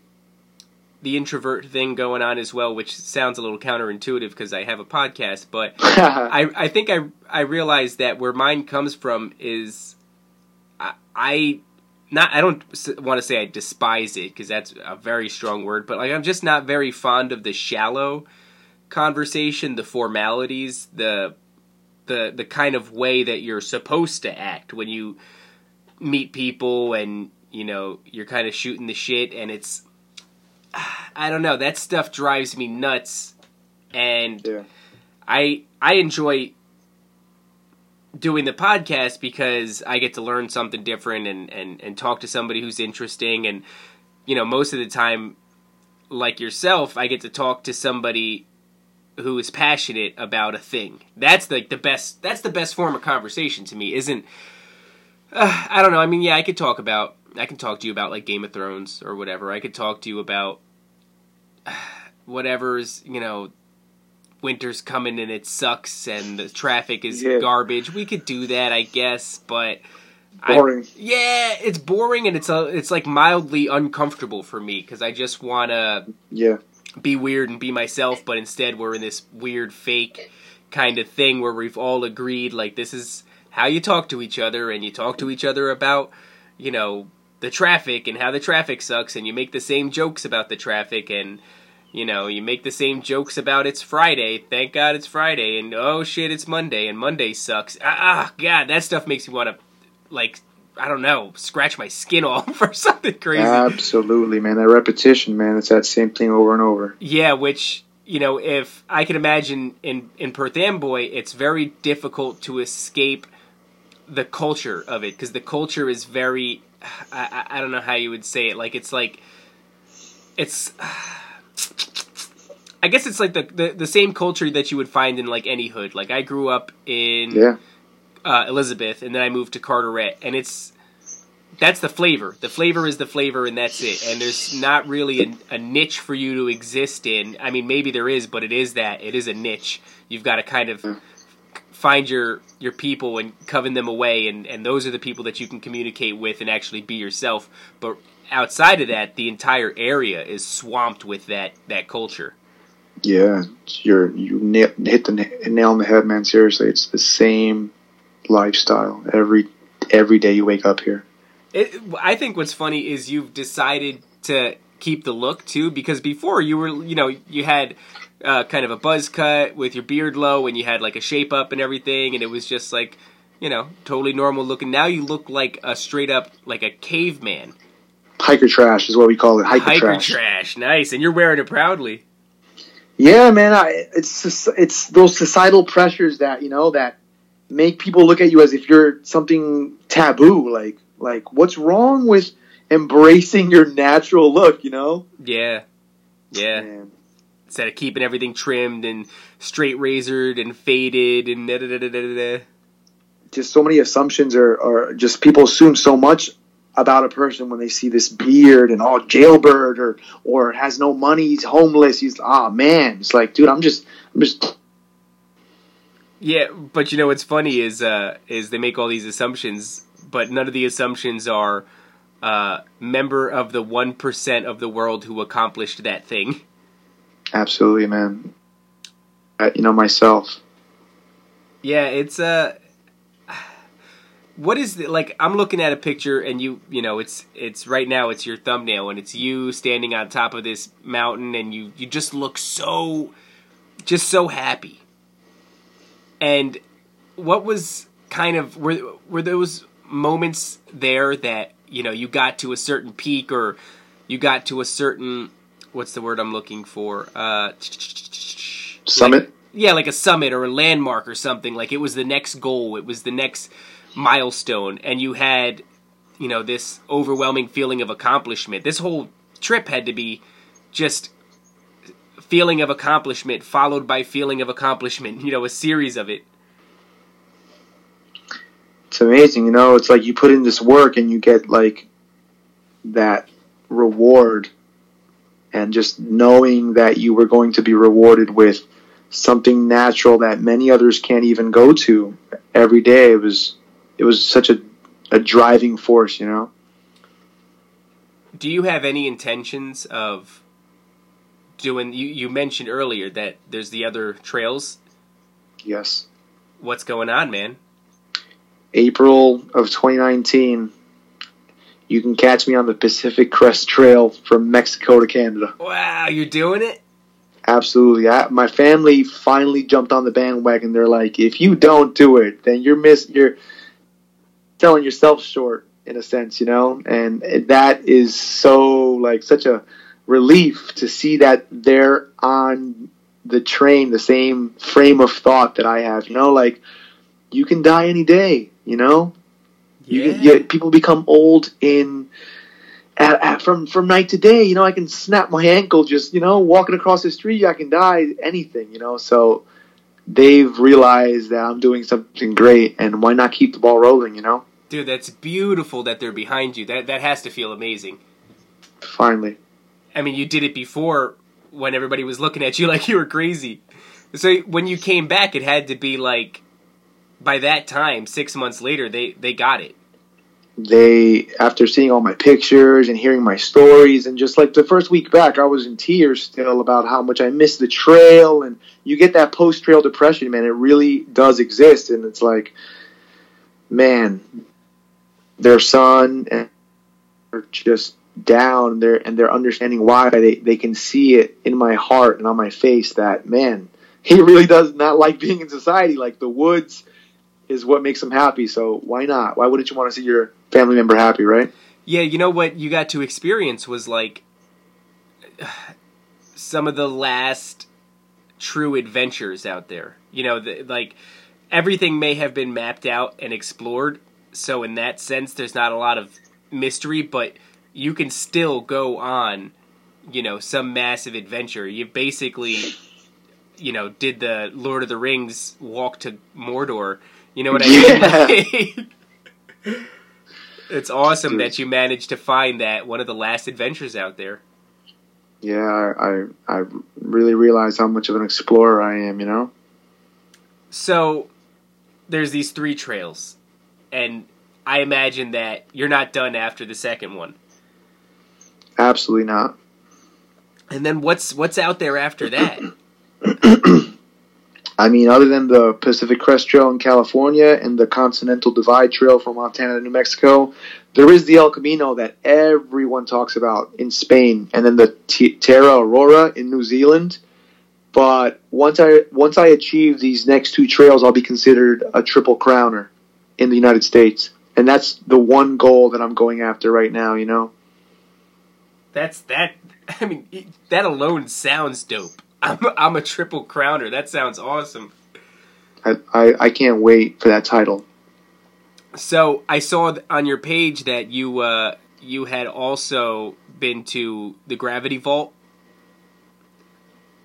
the introvert thing going on as well, which sounds a little counterintuitive because I have a podcast, but I, I think I I realize that where mine comes from is I, I not I don't want to say I despise it because that's a very strong word, but like I'm just not very fond of the shallow conversation, the formalities, the the the kind of way that you're supposed to act when you meet people and you know you're kind of shooting the shit and it's I don't know that stuff drives me nuts and yeah. I I enjoy doing the podcast because I get to learn something different and, and, and talk to somebody who's interesting and you know most of the time like yourself I get to talk to somebody who is passionate about a thing. That's like the best that's the best form of conversation to me. Isn't uh, I don't know. I mean, yeah, I could talk about I can talk to you about like Game of Thrones or whatever. I could talk to you about whatever's you know winter's coming and it sucks and the traffic is Yeah. garbage. We could do that, I guess, but Boring. I, yeah, it's boring and it's a, it's like mildly uncomfortable for me because I just want to Yeah. be weird and be myself, but instead we're in this weird fake kind of thing where we've all agreed like this is how you talk to each other and you talk to each other about, you know, the traffic and how the traffic sucks and you make the same jokes about the traffic and you know, you make the same jokes about it's Friday. Thank God it's Friday and oh shit it's Monday and Monday sucks. Ah, ah god, that stuff makes me want to like I don't know, scratch my skin off or something crazy. Absolutely, man. That repetition, man. It's that same thing over and over. Yeah, which you know, if I can imagine in in Perth Amboy, it's very difficult to escape the culture of it because the culture is very. I, I I don't know how you would say it. Like it's like, it's. I guess it's like the, the the same culture that you would find in like any hood. Like I grew up in Yeah. uh, Elizabeth, and then I moved to Carteret, and it's that's the flavor. The flavor is the flavor, and that's it. And there's not really a, a niche for you to exist in. I mean, maybe there is, but it is that it is a niche. You've got to kind of find your your people and coven them away, and and those are the people that you can communicate with and actually be yourself. But outside of that, the entire area is swamped with that that culture. Yeah. You're you hit the nail on the head, man. Seriously, it's the same lifestyle every every day you wake up here. It, I think what's funny is you've decided to keep the look too, because before you were, you know, you had uh, kind of a buzz cut with your beard low, and you had like a shape up and everything, and it was just like, you know, totally normal looking. Now you look like a straight up like a caveman. Hiker trash is what we call it. Hiker, Hiker trash. trash, nice, and you're wearing it proudly. Yeah, man. I, it's it's those societal pressures that you know that make people look at you as if you're something taboo. Like, like what's wrong with embracing your natural look? You know? Yeah, yeah. Man. Instead of keeping everything trimmed and straight razored and faded and da da da da da da. Just so many assumptions are, are just people assume so much about a person when they see this beard and all jailbird or or has no money, he's homeless. He's ah man. It's like, dude, I'm just I'm just Yeah, but you know what's funny is uh, is they make all these assumptions, but none of the assumptions are uh, member of the one percent of the world who accomplished that thing. absolutely man. I, you know myself. Yeah, it's uh what is the, like I'm looking at a picture and you you know it's it's right now it's your thumbnail and it's you standing on top of this mountain and you you just look so just so happy. And what was kind of were were those moments there that you know you got to a certain peak or you got to a certain what's the word I'm looking for uh Summit. yeah, like a summit or a landmark or something. Like it was the next goal, it was the next milestone, and you had, you know, this overwhelming feeling of accomplishment. This whole trip had to be just feeling of accomplishment followed by feeling of accomplishment. You know, a series of it. it's amazing, you know. It's like you put in this work and you get like that reward, and just knowing that you were going to be rewarded with something natural that many others can't even go to every day. It was it was such a a driving force, you know. Do you have any intentions of doing? You you mentioned earlier that there's the other trails. Yes. What's going on, man? April of 2019. You can catch me on the Pacific Crest Trail from Mexico to Canada. Wow, you're doing it. Absolutely. I, my family finally jumped on the bandwagon. They're like, if you don't do it, then you're miss you're selling yourself short in a sense, you know? And that is so like such a relief to see that they're on the train, the same frame of thought that I have, you know, like you can die any day, you know? You, you, people become old in at, at, from from night to day. You know, I can snap my ankle just you know walking across the street. I can die anything. You know, so they've realized that I'm doing something great, and why not keep the ball rolling? You know. Dude, that's beautiful that they're behind you. That that has to feel amazing. Finally. I mean, you did it before when everybody was looking at you like you were crazy. So when you came back, it had to be like by that time, six months later, they they got it. They after seeing all my pictures and hearing my stories and just like the first week back, I was in tears still about how much I missed the trail and you get that post trail depression, man. It really does exist, and it's like, man, their son and are just down there and they're understanding why they, they can see it in my heart and on my face that man he really does not like being in society. Like the woods is what makes him happy so why not? Why wouldn't you want to see your family member happy right? Yeah, you know what you got to experience was like some of the last true adventures out there. You know, the, like everything may have been mapped out and explored, so in that sense, there's not a lot of mystery, but you can still go on, you know, some massive adventure. You basically, you know, did the Lord of the Rings walk to Mordor. You know what I mean? It's awesome Dude. that you managed to find that one of the last adventures out there. yeah I, I i really realize how much of an explorer i am you know So there's these three trails, and I imagine that you're not done after the second one. absolutely not And then what's what's out there after that? I mean, other than the Pacific Crest Trail in California and the Continental Divide Trail from Montana to New Mexico, there is the El Camino that everyone talks about in Spain, and then the T- Te Araroa in New Zealand. But once I once I achieve these next two trails, I'll be considered a triple crowner in the United States, and that's the one goal that I'm going after right now. You know. That's that. I mean, e- that alone sounds dope. I'm I'm a triple crowner. That sounds awesome. I, I, I can't wait for that title. So I saw on your page that you uh, you had also been to the Gravity Vault.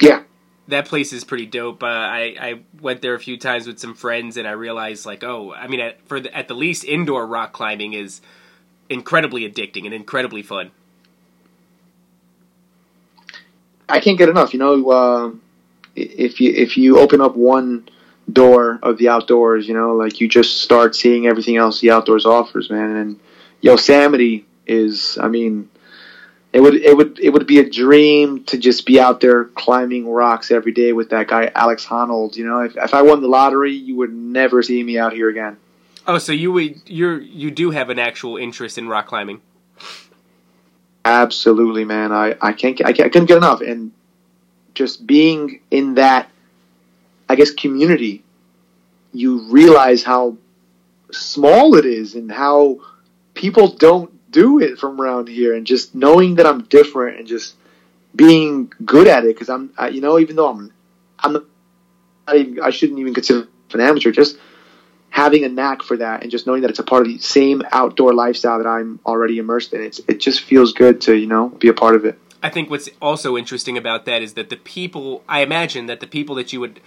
Yeah. That place is pretty dope. Uh, I I went there a few times with some friends, and I realized like, oh, I mean, at, for the, at the least, indoor rock climbing is incredibly addicting and incredibly fun. I can't get enough. You know, uh, if you if you open up one door of the outdoors, you know, like you just start seeing everything else the outdoors offers, man. And Yosemite is, I mean, it would it would it would be a dream to just be out there climbing rocks every day with that guy Alex Honnold. You know, if if I won the lottery, you would never see me out here again. Oh, so you would you're you do have an actual interest in rock climbing? Absolutely, man. I, I can't I, can't, I couldn't get enough, and just being in that, I guess, community, you realize how small it is and how people don't do it from around here, and just knowing that I'm different and just being good at it because I'm, I, you know, even though I'm, I'm, not even, I shouldn't even consider an amateur, just having a knack for that and just knowing that it's a part of the same outdoor lifestyle that I'm already immersed in. It's it just feels good to you know be a part of it. I think what's also interesting about that is that the people I imagine that the people that you would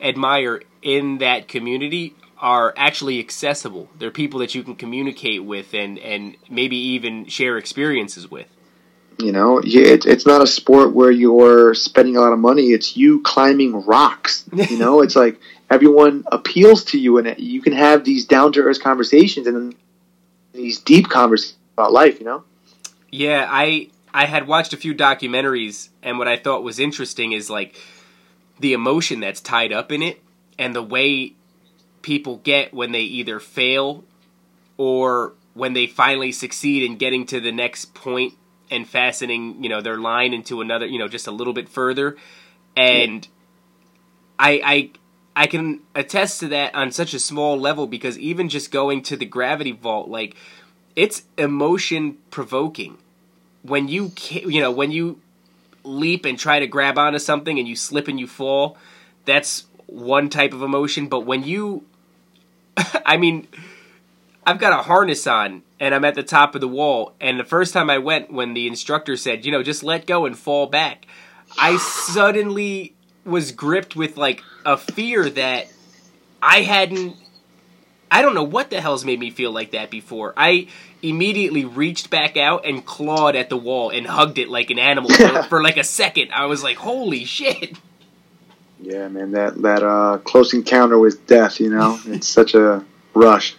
admire in that community are actually accessible. They're people that you can communicate with and and maybe even share experiences with. You know, yeah, it's it's not a sport where you're spending a lot of money. It's you climbing rocks. You know, it's like everyone appeals to you, and you can have these down to earth conversations and these deep conversations about life. You know. Yeah, I I had watched a few documentaries, and what I thought was interesting is like the emotion that's tied up in it, and the way people get when they either fail or when they finally succeed in getting to the next point and fastening, you know, their line into another, you know, just a little bit further. And I I I can attest to that on such a small level because even just going to the gravity vault, like it's emotion provoking when you you know when you leap and try to grab onto something and you slip and you fall that's one type of emotion but when you i mean i've got a harness on and i'm at the top of the wall and the first time i went when the instructor said you know just let go and fall back i suddenly was gripped with like a fear that i hadn't I don't know what the hell's made me feel like that before. I immediately reached back out and clawed at the wall and hugged it like an animal for, for like a second. I was like, "Holy shit!" Yeah, man, that that uh, close encounter with death, you know, it's such a rush.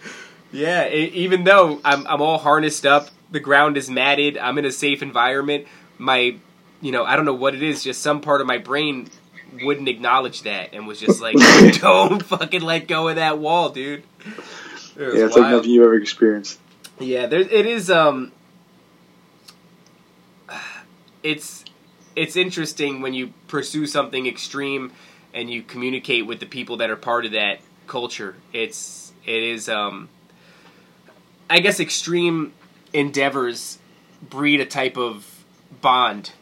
Yeah, it, even though I'm I'm all harnessed up, the ground is matted, I'm in a safe environment. My, you know, I don't know what it is. Just some part of my brain wouldn't acknowledge that and was just like, "Don't fucking let go of that wall, dude." It yeah, it's wild. like nothing you ever experienced. Yeah, there it is. Um, it's it's interesting when you pursue something extreme and you communicate with the people that are part of that culture. It's it is um I guess extreme endeavors breed a type of bond.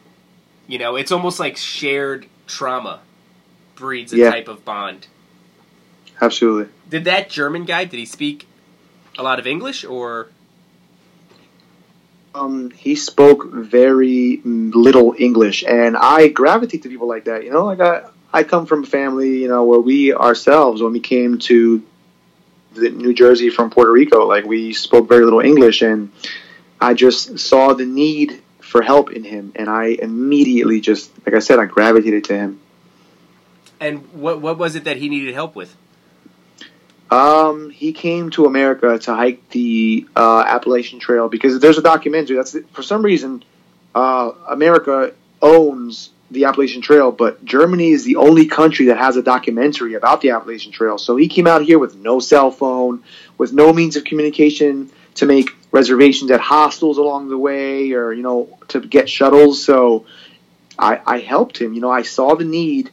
You know, it's almost like shared trauma breeds a yeah. type of bond. Absolutely. Did that German guy did he speak a lot of English or um, he spoke very little English, and I gravitate to people like that. You know, like I, I come from a family, you know, where we ourselves, when we came to New Jersey from Puerto Rico, like we spoke very little English, and I just saw the need for help in him, and I immediately just, like I said, I gravitated to him. And what what was it that he needed help with? Um, he came to America to hike the uh, Appalachian Trail because there's a documentary. That's for some reason, uh, America owns the Appalachian Trail, but Germany is the only country that has a documentary about the Appalachian Trail. So he came out here with no cell phone, with no means of communication to make reservations at hostels along the way, or you know, to get shuttles. So I, I helped him. You know, I saw the need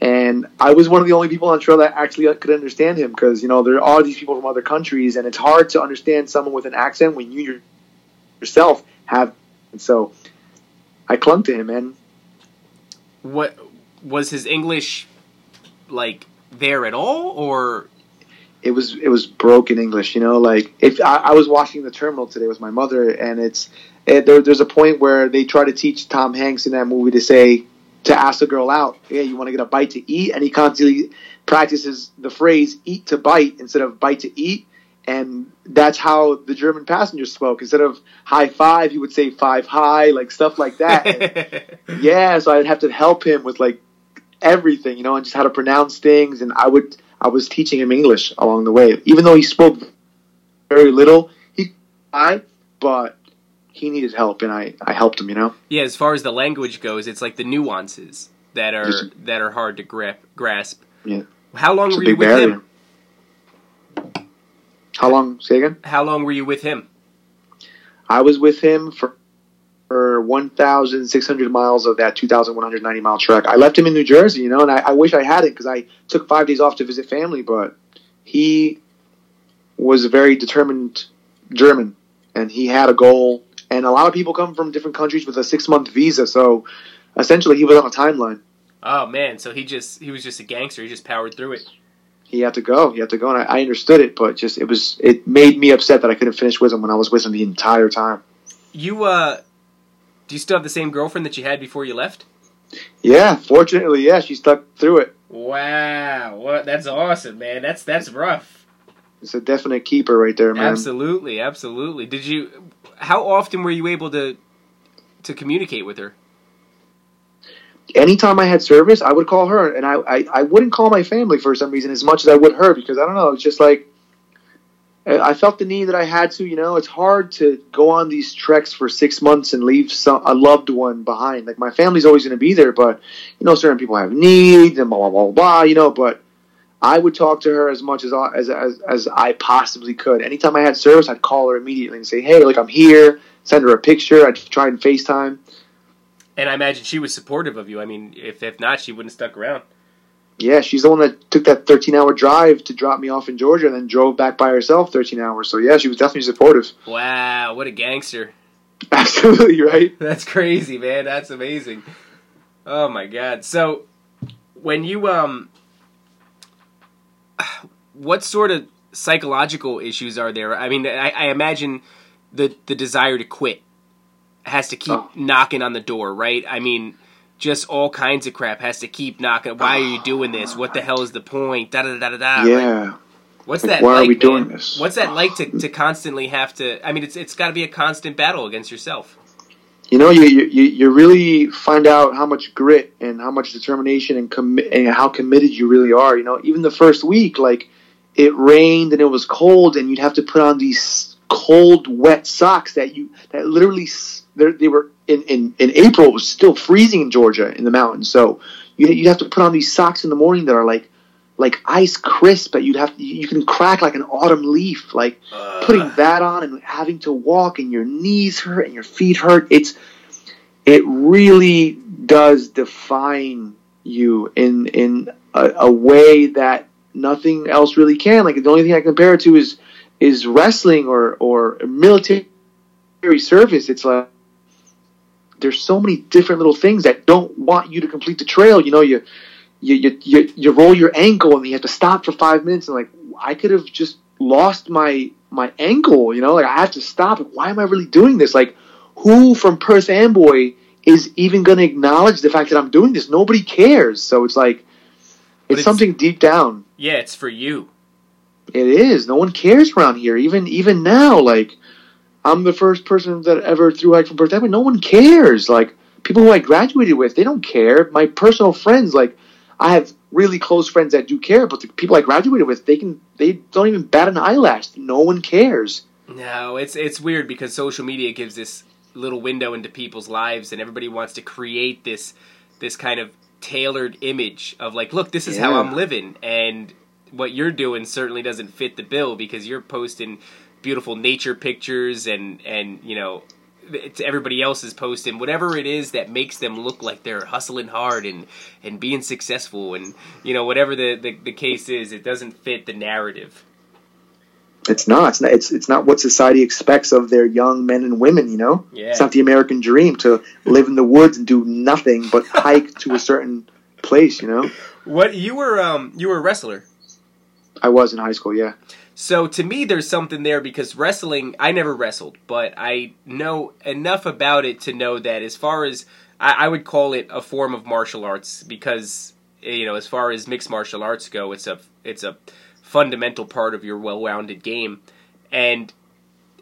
and I was one of the only people on the trail that actually could understand him because you know there are these people from other countries, and it's hard to understand someone with an accent when you yourself have. And so I clung to him, and what was his English like there at all, or it was it was broken English. You know, like if I, I was watching the terminal today with my mother, and it's it, there, there's a point where they try to teach Tom Hanks in that movie to say to ask a girl out, "Yeah, you want to get a bite to eat?" And he constantly practices the phrase "eat to bite" instead of "bite to eat." And that's how the German passengers spoke. Instead of high five, he would say five high, like stuff like that. yeah, so I'd have to help him with like everything, you know, and just how to pronounce things. And I would, I was teaching him English along the way, even though he spoke very little. He, I, but he needed help, and I, I helped him. You know. Yeah, as far as the language goes, it's like the nuances that are that are hard to grip, grasp. Yeah. How long were you with barrier. him? How long? Say again. How long were you with him? I was with him for for 1,600 miles of that 2,190 mile trek. I left him in New Jersey, you know, and I, I wish I hadn't because I took five days off to visit family, but he was a very determined German and he had a goal and a lot of people come from different countries with a six month visa. So essentially, he was on a timeline. Oh man, so he just he was just a gangster. He just powered through it. He had to go. He had to go, and I, I understood it, but just it was it made me upset that I couldn't finish with him when I was with him the entire time. You uh, do you still have the same girlfriend that you had before you left? Yeah, fortunately, yeah, she stuck through it. Wow, what? That's awesome, man. That's that's rough. It's a definite keeper right there, man. Absolutely, absolutely. Did you? how often were you able to to communicate with her? Anytime I had service, I would call her, and I, I, I wouldn't call my family for some reason as much as I would her because I don't know. It's just like I felt the need that I had to. You know, it's hard to go on these treks for six months and leave some, a loved one behind. Like my family's always going to be there, but you know, certain people have needs and blah blah blah blah. You know, but I would talk to her as much as, as as as I possibly could. Anytime I had service, I'd call her immediately and say, "Hey, like I'm here." Send her a picture. I'd try and FaceTime. And I imagine she was supportive of you. I mean, if if not, she wouldn't have stuck around. Yeah, she's the one that took that 13 hour drive to drop me off in Georgia and then drove back by herself 13 hours. So yeah, she was definitely supportive. Wow, what a gangster. Absolutely, right? That's crazy, man. That's amazing. Oh my god. So when you um what sort of psychological issues are there? I mean, I, I imagine the the desire to quit has to keep oh. knocking on the door, right? I mean, just all kinds of crap has to keep knocking. Why are you ah. doing this? What the hell is the point? Da da da da da. Yeah. What's Like, that why are like, we man? doing this? What's that like to, to constantly have to? I mean, it's it's got to be a constant battle against yourself. you know, you, you you really find out how much grit and how much determination and commi- and how committed you really are. You know, even the first week, like it rained and it was cold, and you'd have to put on these cold, wet socks that you that literally they were in, in in April. It was still freezing in Georgia in the mountains, so you you have to put on these socks in the morning that are like like ice crisp that you'd have to, you can crack like an autumn leaf like uh. putting that on and having to walk and your knees hurt and your feet hurt. It's it really does define you in in a, a way that nothing else really can. Like the only thing i compare it to is is wrestling or or military service. It's like there's so many different little things that don't want you to complete the trail you know you you, you, you, you roll your ankle and you have to stop for five minutes and like I could have just lost my my ankle, you know, like I have to stop. Why am I really doing this? Like who from Perth Amboy is even gonna acknowledge the fact that I'm doing this? Nobody cares. So it's like it's, it's- something deep down. Yeah, it's for you. It is. No one cares around here. Even even now, like I'm the first person that ever through hike from Perth Amboy. No one cares. Like people who I graduated with, they don't care. My personal friends, like I have really close friends that do care, but the people I graduated with, they can they don't even bat an eyelash. No one cares. No, it's it's weird because social media gives this little window into people's lives, and everybody wants to create this this kind of tailored image of like, look, this is how I'm living, and what you're doing certainly doesn't fit the bill because you're posting beautiful nature pictures and and you know it's everybody else is posting whatever it is that makes them look like they're hustling hard and and being successful and you know whatever the the, the case is it doesn't fit the narrative It's not. It's not. It's, it's not what society expects of their young men and women. You know, yeah it's not the American dream to live in the woods and do nothing but hike to a certain place. You know, what you were um you were a wrestler I was in high school. Yeah. So to me, there's something there because wrestling. I never wrestled, but I know enough about it to know that as far as I, I would call it a form of martial arts because eh, you know as far as mixed martial arts go, it's a it's a fundamental part of your well-rounded game, and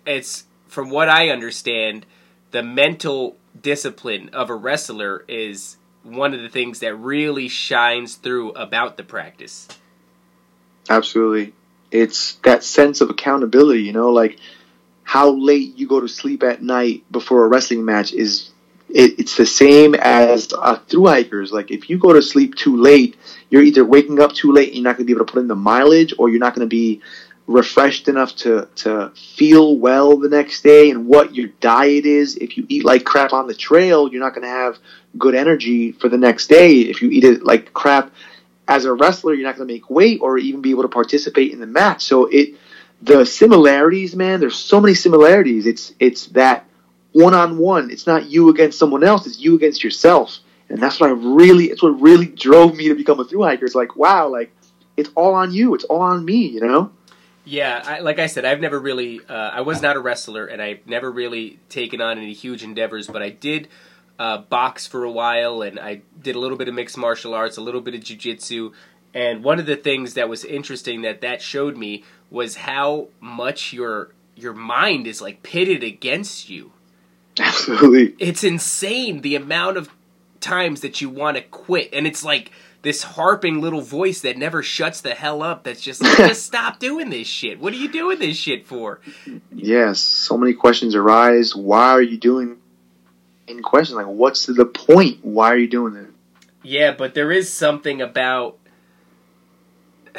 it's from what I understand, the mental discipline of a wrestler is one of the things that really shines through about the practice. Absolutely. It's that sense of accountability, you know, like how late you go to sleep at night before a wrestling match is it, it's the same as uh, through hikers. Like if you go to sleep too late, you're either waking up too late and you're not going to be able to put in the mileage or you're not going to be refreshed enough to, to feel well the next day and what your diet is. If you eat like crap on the trail, you're not going to have good energy for the next day. If you eat it like crap as a wrestler, you're not going to make weight or even be able to participate in the match. So it, the similarities, man, there's so many similarities. It's it's that one on one. It's not you against someone else. It's you against yourself. And that's what I really, it's what really drove me to become a through hiker. It's like, wow, like it's all on you. It's all on me, you know? Yeah, I, like I said, I've never really, uh, I was not a wrestler, and I've never really taken on any huge endeavors. But I did uh, box for a while, and I did a little bit of mixed martial arts, a little bit of jujitsu. And one of the things that was interesting that that showed me was how much your your mind is like pitted against you. Absolutely. It's insane the amount of times that you want to quit, and it's like this harping little voice that never shuts the hell up. That's just like, just stop doing this shit. What are you doing this shit for? Yes. So many questions arise. Why are you doing in question? Like, what's the point? Why are you doing it? Yeah, but there is something about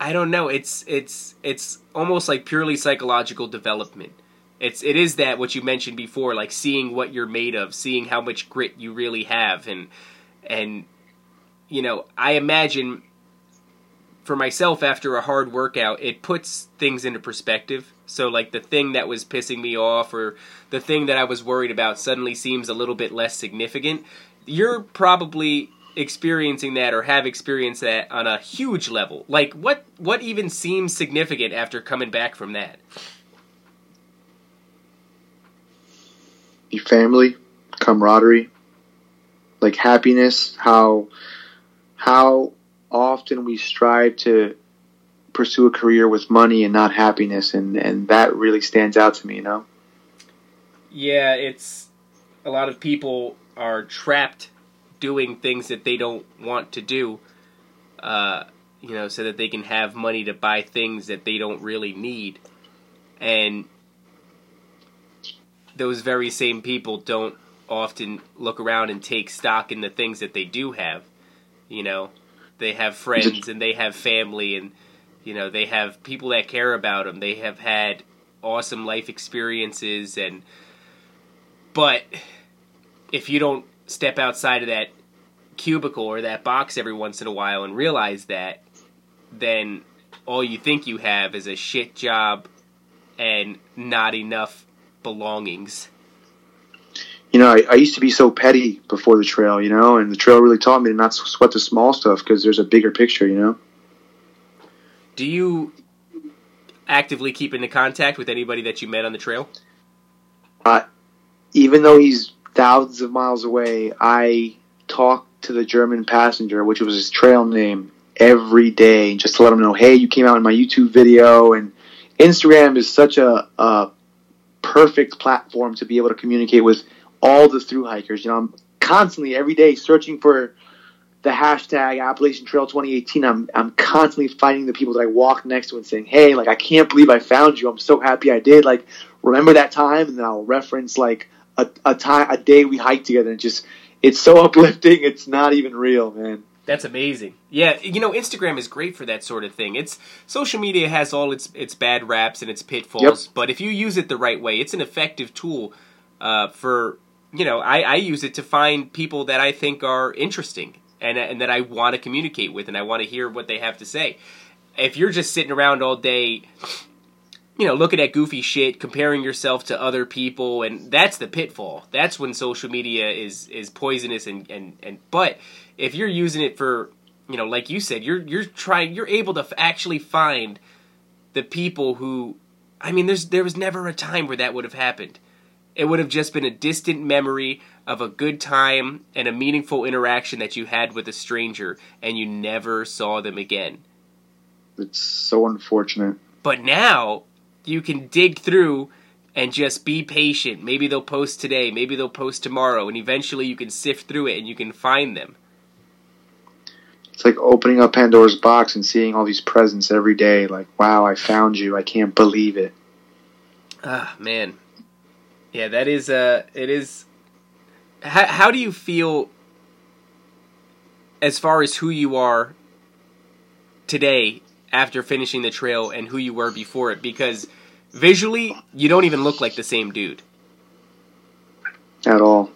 I don't know. It's it's it's almost like purely psychological development. It's it is that what you mentioned before, like seeing what you're made of, seeing how much grit you really have, and and you know, I imagine for myself after a hard workout, it puts things into perspective. So like the thing that was pissing me off or the thing that I was worried about suddenly seems a little bit less significant. You're probably experiencing that or have experienced that on a huge level. Like what what even seems significant after coming back from that? Your family, camaraderie, like happiness, how how often we strive to pursue a career with money and not happiness, and and that really stands out to me. You know. Yeah, it's a lot of people are trapped doing things that they don't want to do. Uh, you know, so that they can have money to buy things that they don't really need. And those very same people don't often look around and take stock in the things that they do have. You know, they have friends and they have family and you know, they have people that care about them. They have had awesome life experiences and but if you don't step outside of that cubicle or that box every once in a while and realize that then all you think you have is a shit job and not enough belongings. You know, I, I used to be so petty before the trail, you know, and the trail really taught me to not sweat the small stuff because there's a bigger picture, you know. Do you actively keep into contact with anybody that you met on the trail? Uh, even though he's thousands of miles away, I talk to the German passenger, which was his trail name, every day just to let him know, hey, you came out in my YouTube video. And Instagram is such a, a perfect platform to be able to communicate with all the through hikers. You know, I'm constantly every day searching for the hashtag Appalachian Trail 2018. I'm I'm constantly finding the people that I walk next to and saying, "Hey, like I can't believe I found you. I'm so happy I did. Like, remember that time?" And then I'll reference like a, a time a day we hiked together, and just it's so uplifting. It's not even real, man. That's amazing. Yeah, you know, Instagram is great for that sort of thing. It's social media has all its its bad raps and its pitfalls, yep. but if you use it the right way, it's an effective tool uh, for you know. I, I use it to find people that I think are interesting and and that I want to communicate with, and I want to hear what they have to say. If you're just sitting around all day, you know, looking at goofy shit, comparing yourself to other people, and that's the pitfall. That's when social media is is poisonous and and and. But if you're using it for, you know, like you said, you're you're trying, you're able to actually find the people who. I mean, there's there was never a time where that would have happened. It would have just been a distant memory of a good time and a meaningful interaction that you had with a stranger, and you never saw them again. It's so unfortunate. But now you can dig through and just be patient. Maybe they'll post today, maybe they'll post tomorrow, and eventually you can sift through it and you can find them. It's like opening up Pandora's box and seeing all these presents every day. Like, wow, I found you. I can't believe it. Ah, man. Yeah, that is uh it is how, how do you feel as far as who you are today after finishing the trail and who you were before it because visually you don't even look like the same dude at all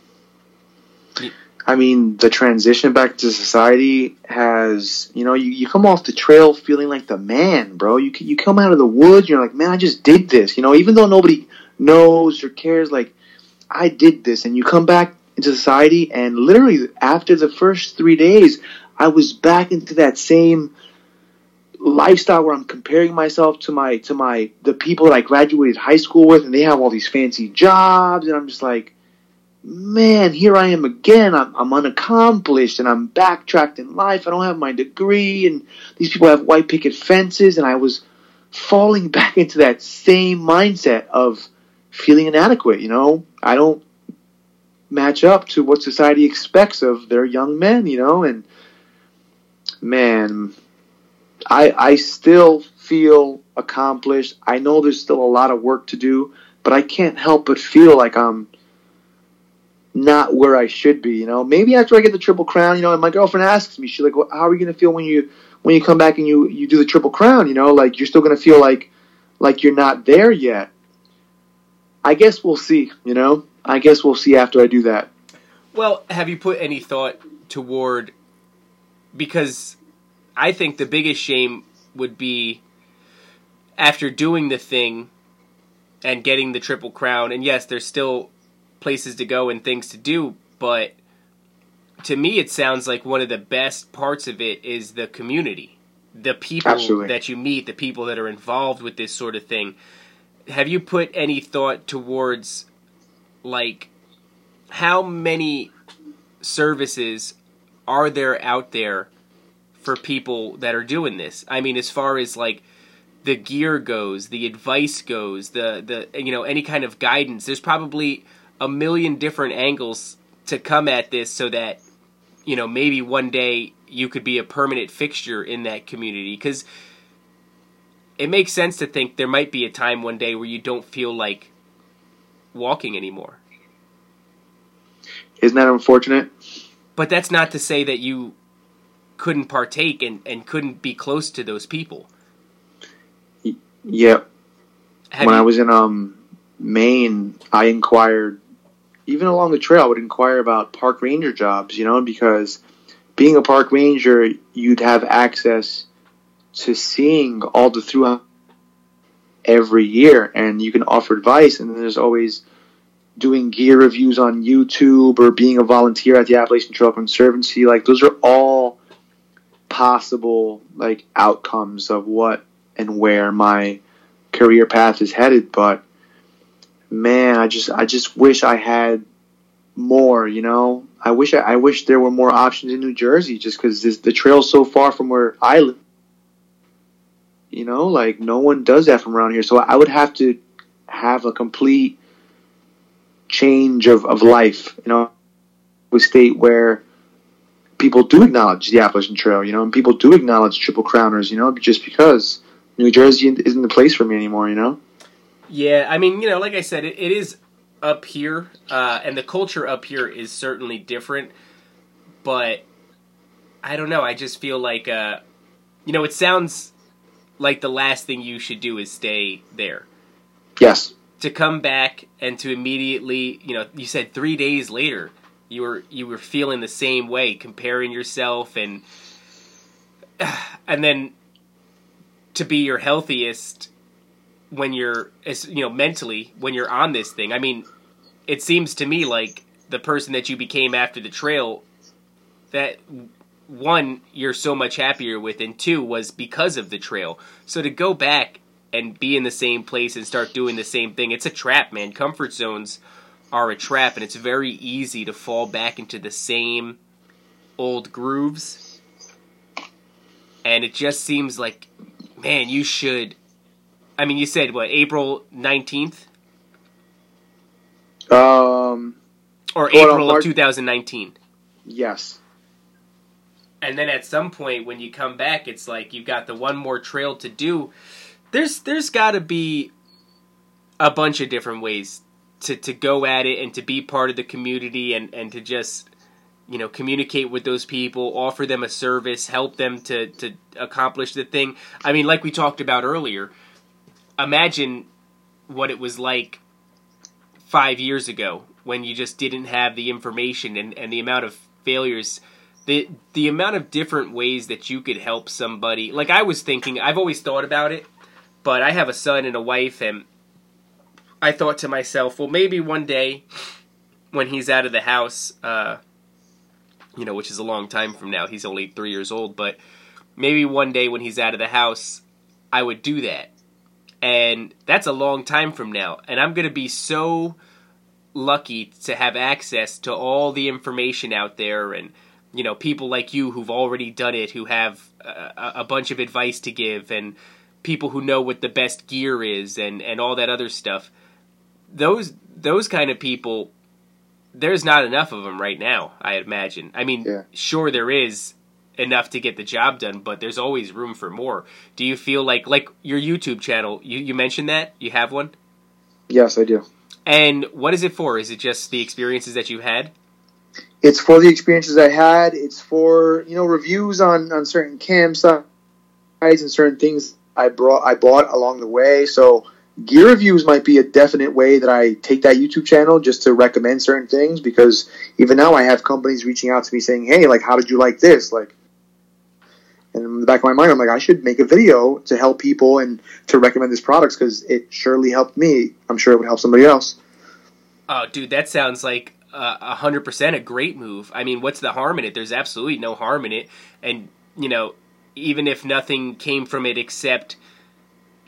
I mean, the transition back to society has, you know, you, you come off the trail feeling like the man, bro. You you come out of the woods, you're like, man, I just did this. You know, even though nobody knows or cares, like, I did this. And you come back into society, and literally after the first three days, I was back into that same lifestyle where I'm comparing myself to my to my the people that I graduated high school with, and they have all these fancy jobs, and I'm just like, man, here I am again. I'm, I'm unaccomplished and I'm backtracked in life. I don't have my degree, and these people have white picket fences, and I was falling back into that same mindset of feeling inadequate. You know, I don't match up to what society expects of their young men. You know, and man, I I still feel accomplished. I know there's still a lot of work to do, but I can't help but feel like I'm not where I should be. You know, maybe after I get the triple crown, you know, and my girlfriend asks me, she's like, well, "How are you going to feel when you when you come back and you you do the triple crown?" You know, like you're still going to feel like like you're not there yet. I guess we'll see. You know, I guess we'll see after I do that. Well, have you put any thought toward because I think the biggest shame would be after doing the thing and getting the triple crown and yes there's still places to go and things to do, but to me it sounds like one of the best parts of it is the community. The people Absolutely. that you meet, the people that are involved with this sort of thing. Have you put any thought towards like how many services are there out there for people that are doing this. I mean, as far as like the gear goes, the advice goes, the the you know any kind of guidance. There's probably a million different angles to come at this so that you know maybe one day you could be a permanent fixture in that community because it makes sense to think there might be a time one day where you don't feel like walking anymore. Isn't that unfortunate? But that's not to say that you couldn't partake and, and couldn't be close to those people. Yeah. Have when you- I was in um Maine, I inquired even along the trail. I would inquire about park ranger jobs, you know, because being a park ranger, you'd have access to seeing all the throughout every year, and you can offer advice. And then there's always doing gear reviews on YouTube or being a volunteer at the Appalachian Trail Conservancy. Like those are all possible like outcomes of what and where my career path is headed. But man, I just I just wish I had more. You know, I wish I, I wish there were more options in New Jersey, just because the trail's so far from where I live. You know, like no one does that from around here. So I would have to have a complete change of, of life. You know, a state where people do acknowledge the Appalachian Trail. You know, and people do acknowledge Triple Crowners. You know, just because New Jersey isn't the place for me anymore. You know. Yeah, I mean, you know, like I said, it, it is up here, uh, and the culture up here is certainly different. But I don't know. I just feel like, uh, you know, it sounds like the last thing you should do is stay there. Yes. To come back and to immediately, you know, you said three days later, you were you were feeling the same way, comparing yourself, and and then to be your healthiest when you're as you know mentally when you're on this thing i mean it seems to me like the person that you became after the trail that one you're so much happier with and two was because of the trail so to go back and be in the same place and start doing the same thing it's a trap man comfort zones are a trap and it's very easy to fall back into the same old grooves and it just seems like man you should I mean, you said what April nineteenth Um. or on, April of two thousand nineteen, Yes. And then at some point when you come back, it's like you've got the one more trail to do. There's there's got to be a bunch of different ways to to go at it and to be part of the community and and to just you know communicate with those people, offer them a service, help them to to accomplish the thing. I mean, like we talked about earlier, imagine what it was like five years ago when you just didn't have the information and, and the amount of failures the the amount of different ways that you could help somebody like i was thinking i've always thought about it but i have a son and a wife and i thought to myself well maybe one day when he's out of the house uh, you know which is a long time from now he's only three years old but maybe one day when he's out of the house i would do that. And that's a long time from now and i'm to be so lucky to have access to all the information out there and you know people like you who've already done it who have a, a bunch of advice to give and people who know what the best gear is and and all that other stuff those those kind of people there's not enough of them right now i imagine. I mean Yeah. sure there is enough to get the job done but there's always room for more. Do you feel like like your youtube channel you, you mentioned that? You have one? Yes, I do. and what is it for? Is it just the experiences that you've had It's for the experiences I had. It's for you know reviews on on certain campsites uh, and certain things I brought I bought along the way. So gear reviews might be a definite way that I take that YouTube channel just to recommend certain things because even now I have companies reaching out to me saying, "Hey, like how did you like this?" Like and in the back of my mind, I'm like, I should make a video to help people and to recommend these products because it surely helped me. I'm sure it would help somebody else. Oh, dude, that sounds like a hundred percent a great move. I mean, what's the harm in it? There's absolutely no harm in it, and you know, even if nothing came from it except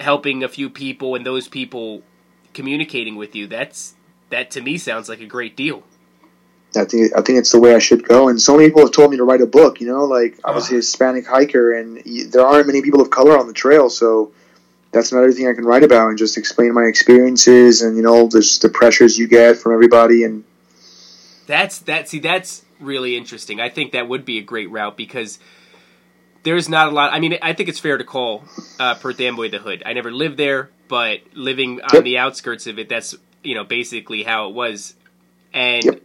helping a few people and those people communicating with you, that's that to me sounds like a great deal. I think I think it's the way I should go. And so many people have told me to write a book. You know, like I was a ah. Hispanic hiker, and there aren't many people of color on the trail, so that's another thing I can write about and just explain my experiences and you know just the pressures you get from everybody and. That's that. See, that's really interesting. I think that would be a great route because there's not a lot. I mean, I think it's fair to call uh, Perth Amboy the Hood. I never lived there, but living on Yep. the outskirts of it, that's you know basically how it was. And Yep.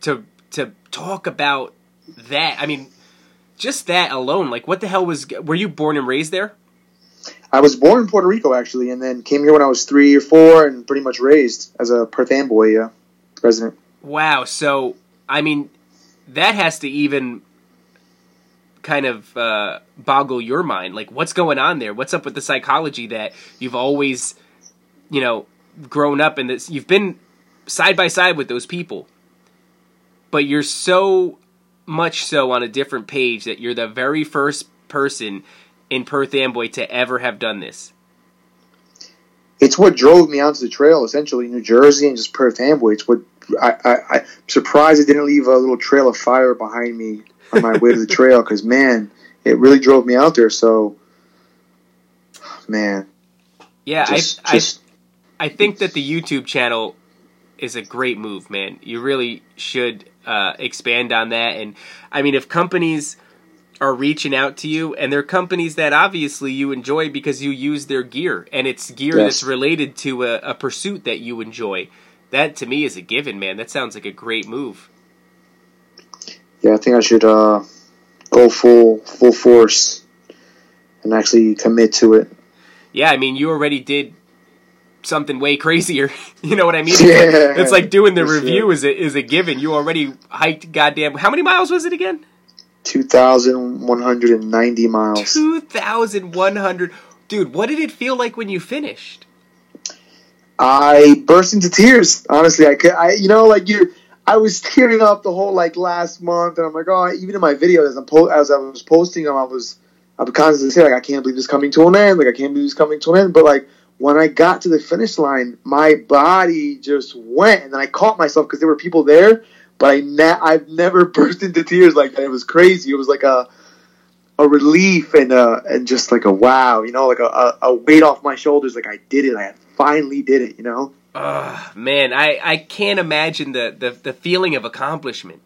to to talk about that, I mean, just that alone, like, what the hell was? Were you born and raised there? I was born in Puerto Rico actually, and then came here when I was three or four, and pretty much raised as a Perth Amboy uh, resident. Wow. So, I mean, that has to even kind of uh, boggle your mind. Like, what's going on there? What's up with the psychology that you've always, you know, grown up in this? You've been side by side with those people, but you're so much so on a different page that you're the very first person in Perth Amboy to ever have done this. It's what drove me onto the trail, essentially New Jersey and just Perth Amboy. It's what I, I, I'm surprised it didn't leave a little trail of fire behind me on my way to the trail because man, it really drove me out there. So, man, Yeah, just, I, I I think that the YouTube channel is a great move, man. You really should uh, expand on that. And I mean, if companies are reaching out to you, and they're companies that obviously you enjoy because you use their gear, and it's gear Yes. that's related to a, a pursuit that you enjoy, that to me is a given, man. That sounds like a great move. yeah, I think I should uh, go full full force and actually commit to it. Yeah, I mean, you already did something way crazier. you know what I mean? Yeah, It's like doing the for sure. review is a, is a given. You already hiked goddamn. How many miles was it again? Two thousand one hundred and ninety miles. 2,100. Dude, what did it feel like when you finished? I burst into tears. Honestly, I could, I, you know, like you, I was tearing up the whole like last month, and I'm like, oh, even in my videos as I'm po- as I was posting them, I was, I would constantly say like, I can't believe this coming to an end. Like, I can't believe this coming to an end. But like, when I got to the finish line, my body just went, and then I caught myself because there were people there, but I I've never burst into tears like that. It was crazy. It was like a a relief and uh and just like a wow, you know, like a, a, a weight off my shoulders. Like I did it. I finally did it. You know. Ugh, man, I, I can't imagine the, the, the feeling of accomplishment.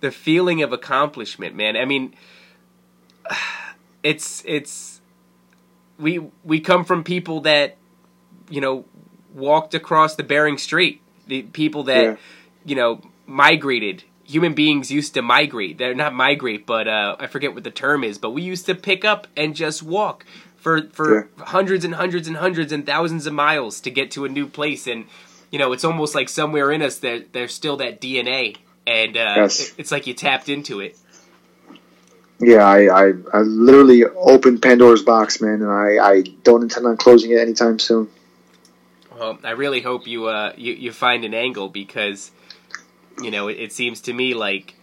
The feeling of accomplishment, man. I mean, it's it's we we come from people that you know walked across the Bering Strait. The people that Yeah. you know migrated. Human beings used to migrate. They're not migrate, but uh, I forget what the term is. But we used to pick up and just walk for for hundreds and hundreds and hundreds and thousands of miles to get to a new place. And you know, it's almost like somewhere in us that there's still that DNA, and uh, Yes. it- it's like you tapped into it. Yeah, I, I, I literally opened Pandora's box, man, and I, I don't intend on closing it anytime soon. Well, I really hope you uh you, you find an angle because you know it, it seems to me like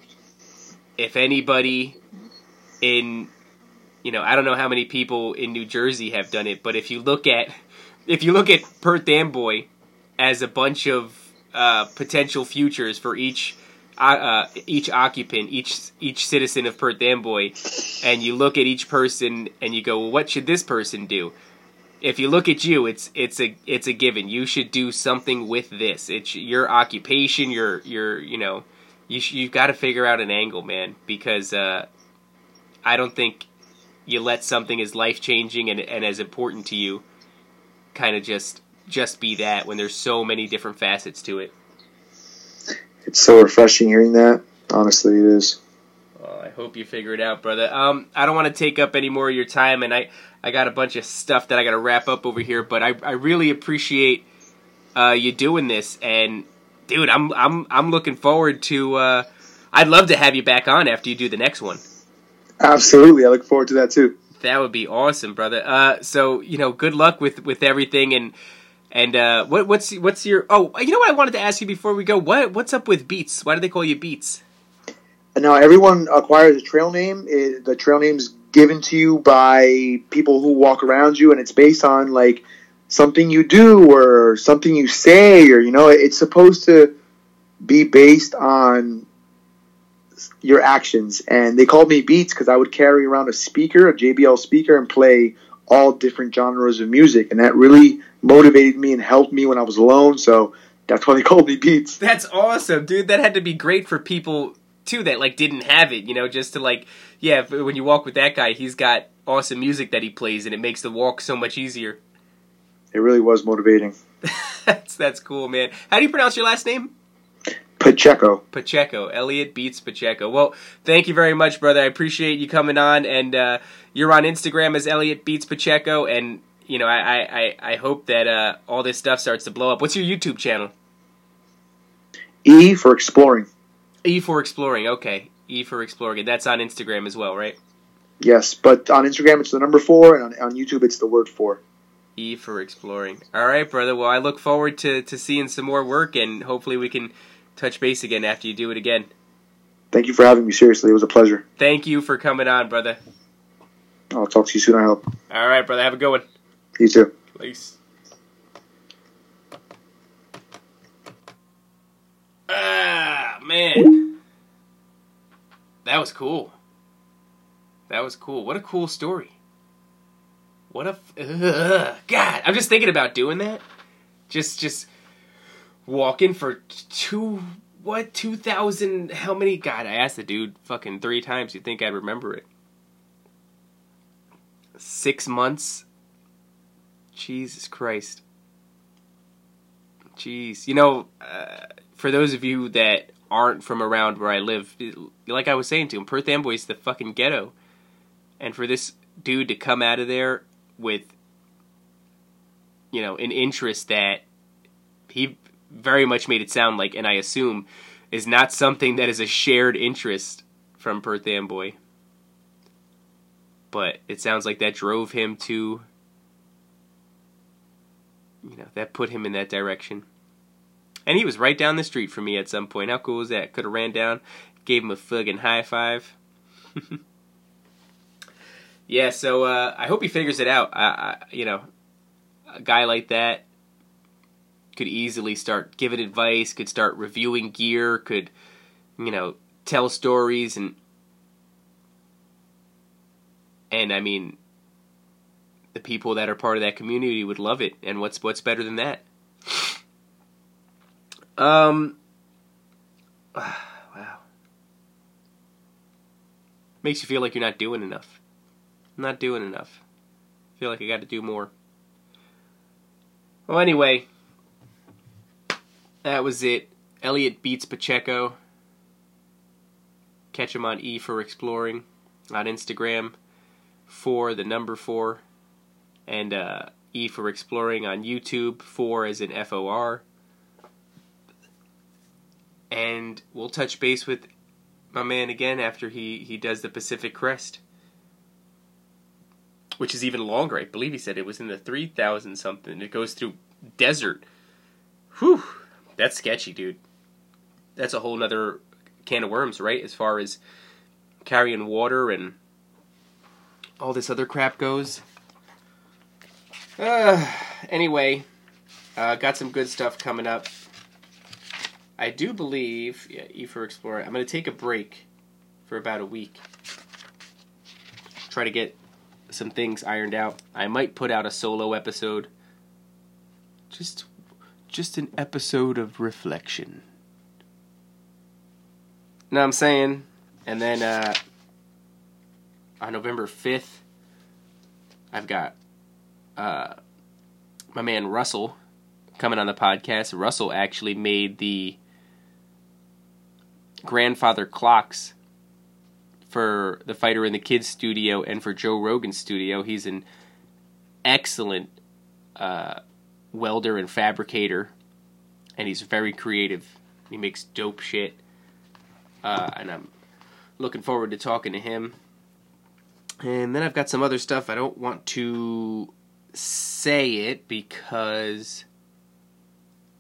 if anybody in you know I don't know how many people in New Jersey have done it, but if you look at if you look at Perth Amboy as a bunch of uh, potential futures for each uh, uh, each occupant, each each citizen of Perth Amboy, and you look at each person and you go, well, what should this person do? if you look at you, it's it's a it's a given. You should do something with this. It's your occupation. Your your you know, you sh- you've got to figure out an angle, man. Because uh, I don't think you let something as life changing and and as important to you, kind of just just be that when there's so many different facets to it. It's so refreshing hearing that. Honestly, it is. Well, I hope you figure it out, brother. Um, I don't want to take up any more of your time, and I, I got a bunch of stuff that I got to wrap up over here. But I, I really appreciate uh, you doing this, and dude, I'm, I'm, I'm looking forward to. Uh, I'd love to have you back on after you do the next one. Absolutely, I look forward to that too. That would be awesome, brother. Uh, so you know, good luck with with everything, and and uh, what what's what's your? Oh, you know what I wanted to ask you before we go. What what's up with Beats? Why do they call you Beats? Now everyone acquires a trail name. It, the trail name's given to you by people who walk around you, and it's based on like something you do or something you say, or you know, it's supposed to be based on your actions. And they called me Beats because I would carry around a speaker, a JBL speaker, and play all different genres of music. And that really motivated me and helped me when I was alone. So that's why they called me Beats. That's awesome, dude. That had to be great for people too that like didn't have it, you know, just to like yeah, when you walk with that guy, he's got awesome music that he plays and it makes the walk so much easier. It really was motivating. that's that's cool, man. How do you pronounce your last name? Pacheco. Pacheco. Elliot beats Pacheco. Well, thank you very much, brother. I appreciate you coming on, and uh, you're on Instagram as Elliot beats Pacheco, and you know I I, I hope that uh, all this stuff starts to blow up. What's your YouTube channel? E for exploring. E for exploring. Okay, E for exploring. That's on Instagram as well, right? Yes, but on Instagram it's the number four, and on, on YouTube it's the word four. E for exploring. All right, brother. Well, I look forward to, to seeing some more work, and hopefully we can touch base again after you do it again. Thank you for having me. Seriously, it was a pleasure. Thank you for coming on, brother. I'll talk to you soon. I hope. All right, brother. Have a good one. You too. Peace. Ah, man. That was cool. That was cool. What a cool story. What a f- God. I'm just thinking about doing that. Just just walking for two what 2000 how many? God i asked the dude fucking three times. You think i'd remember it. Six months? Jesus christ. Jeez. You know uh, for those of you that aren't from around where i live like i was saying to him perth amboy is the fucking ghetto. And for this dude to come out of there with you know an interest that he very much made it sound like, and I assume is not something that is a shared interest from Perth Amboy. But it sounds like that drove him to, you know, that put him in that direction. And he was right down the street from me at some point. How cool was that? Could have ran down, gave him a fucking high five. yeah, so uh, I hope he figures it out. I, I, you know, a guy like that could easily start giving advice, could start reviewing gear, could, you know, tell stories and and I mean the people that are part of that community would love it and what's what's better than that? Um wow. Makes you feel like you're not doing enough. I'm not doing enough. Feel like I got to do more. Well, anyway, that was it. Elliot beats Pacheco. Catch him on E for Exploring on Instagram for the number four, and uh, E for Exploring on YouTube, four as in F O R. And we'll touch base with my man again after he, he does the Pacific Crest, which is even longer. I believe he said it was in the 3,000 something. It goes through desert. Whew. That's sketchy, dude. That's a whole nother can of worms, right? As far as carrying water and all this other crap goes. Uh, anyway, uh, got some good stuff coming up. I do believe, yeah, E for Explorer. I'm going to take a break for about a week. Try to get some things ironed out. I might put out a solo episode. Just just an episode of reflection. What I'm saying? And then uh, on November 5th, I've got uh, my man Russell coming on the podcast. Russell actually made the grandfather clocks for the Fighter and the Kid's studio and for Joe Rogan studio. He's an excellent uh, welder and fabricator, and he's very creative. He makes dope shit, uh, and I'm looking forward to talking to him. And then I've got some other stuff. I don't want to say it because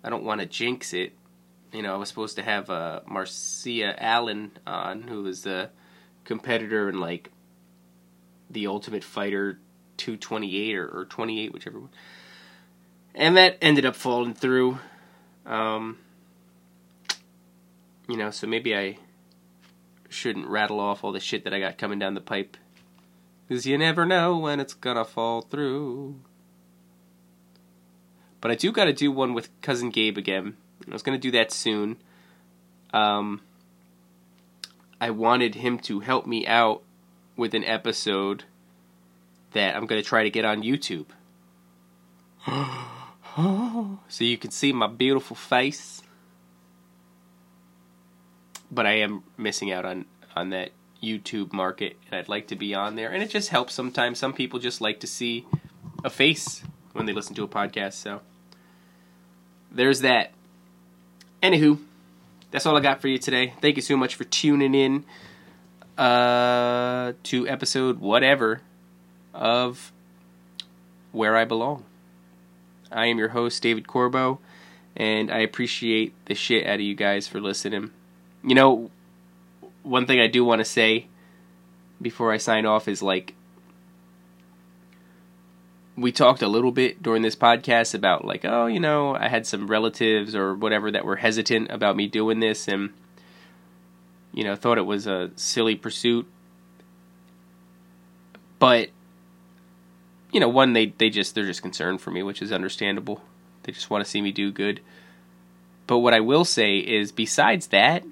I don't want to jinx it. You know, I was supposed to have uh, Marcia Allen on, who was the competitor in like the Ultimate Fighter 228 or, or 28, whichever one and that ended up falling through. Um, You know, so maybe I shouldn't rattle off all the shit that I got coming down the pipe. Because you never know when it's gonna fall through. But I do gotta do one with Cousin Gabe again. I was gonna do that soon. Um, I wanted him to help me out with an episode that I'm gonna try to get on YouTube. so you can see my beautiful face. But I am missing out on on that YouTube market, and I'd like to be on there. And it just helps sometimes. Some people just like to see a face when they listen to a podcast. So there's that. Anywho, that's all I got for you today. Thank you so much for tuning in uh, to episode whatever of Where I Belong. I am your host, David Corbo, and I appreciate the shit out of you guys for listening. You know, one thing I do want to say before I sign off is like, we talked a little bit during this podcast about like, oh, you know, I had some relatives or whatever that were hesitant about me doing this and you know, thought it was a silly pursuit. But you know, one they they just they're just concerned for me, which is understandable. They just want to see me do good. But what I will say is besides that,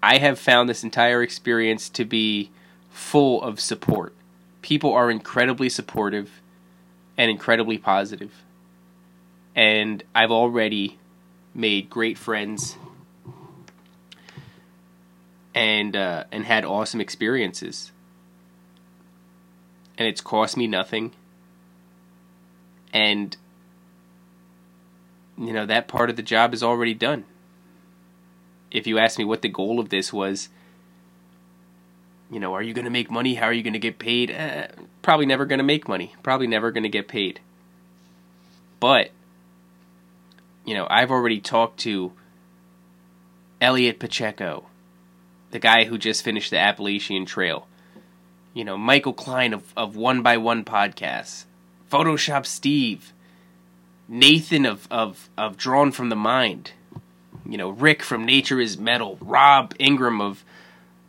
I have found this entire experience to be full of support. People are incredibly supportive and incredibly positive. And I've already made great friends and uh, and had awesome experiences. And it's cost me nothing. And you know that part of the job is already done. If you ask me what the goal of this was, you know, are you going to make money? How are you going to get paid? Uh, probably never going to make money. Probably never going to get paid. But you know, I've already talked to Elliot Pacheco, the guy who just finished the Appalachian Trail. You know, Michael Klein of, of One by One podcasts, Photoshop Steve, Nathan of, of, of Drawn from the Mind, you know, Rick from Nature is Metal, Rob Ingram of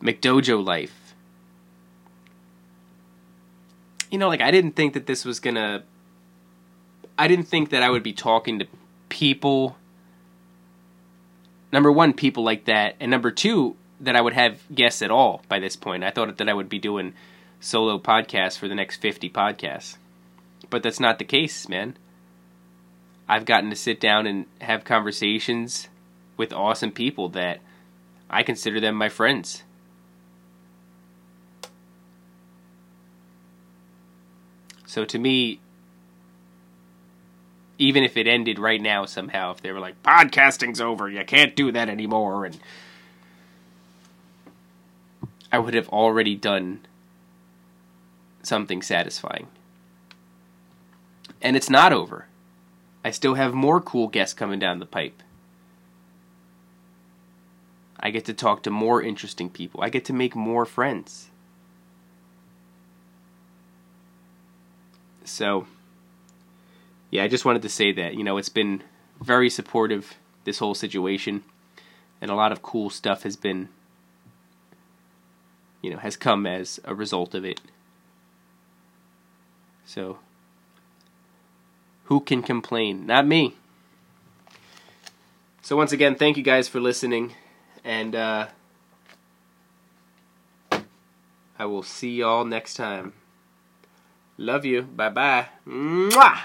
McDojo Life. You know, like, I didn't think that this was gonna. I didn't think that I would be talking to people. Number one, people like that, and number two, that I would have guests at all by this point. I thought that I would be doing solo podcast for the next 50 podcasts. But that's not the case, man. I've gotten to sit down and have conversations with awesome people that I consider them my friends. So to me, even if it ended right now somehow, if they were like, podcasting's over, you can't do that anymore, and I would have already done something satisfying. And it's not over. I still have more cool guests coming down the pipe. I get to talk to more interesting people. I get to make more friends. So, yeah, I just wanted to say that. You know, it's been very supportive, this whole situation, and a lot of cool stuff has been you know, has come as a result of it. So, who can complain? Not me. So, once again, thank you guys for listening, and uh, I will see y'all next time. Love you. Bye bye. Mwah!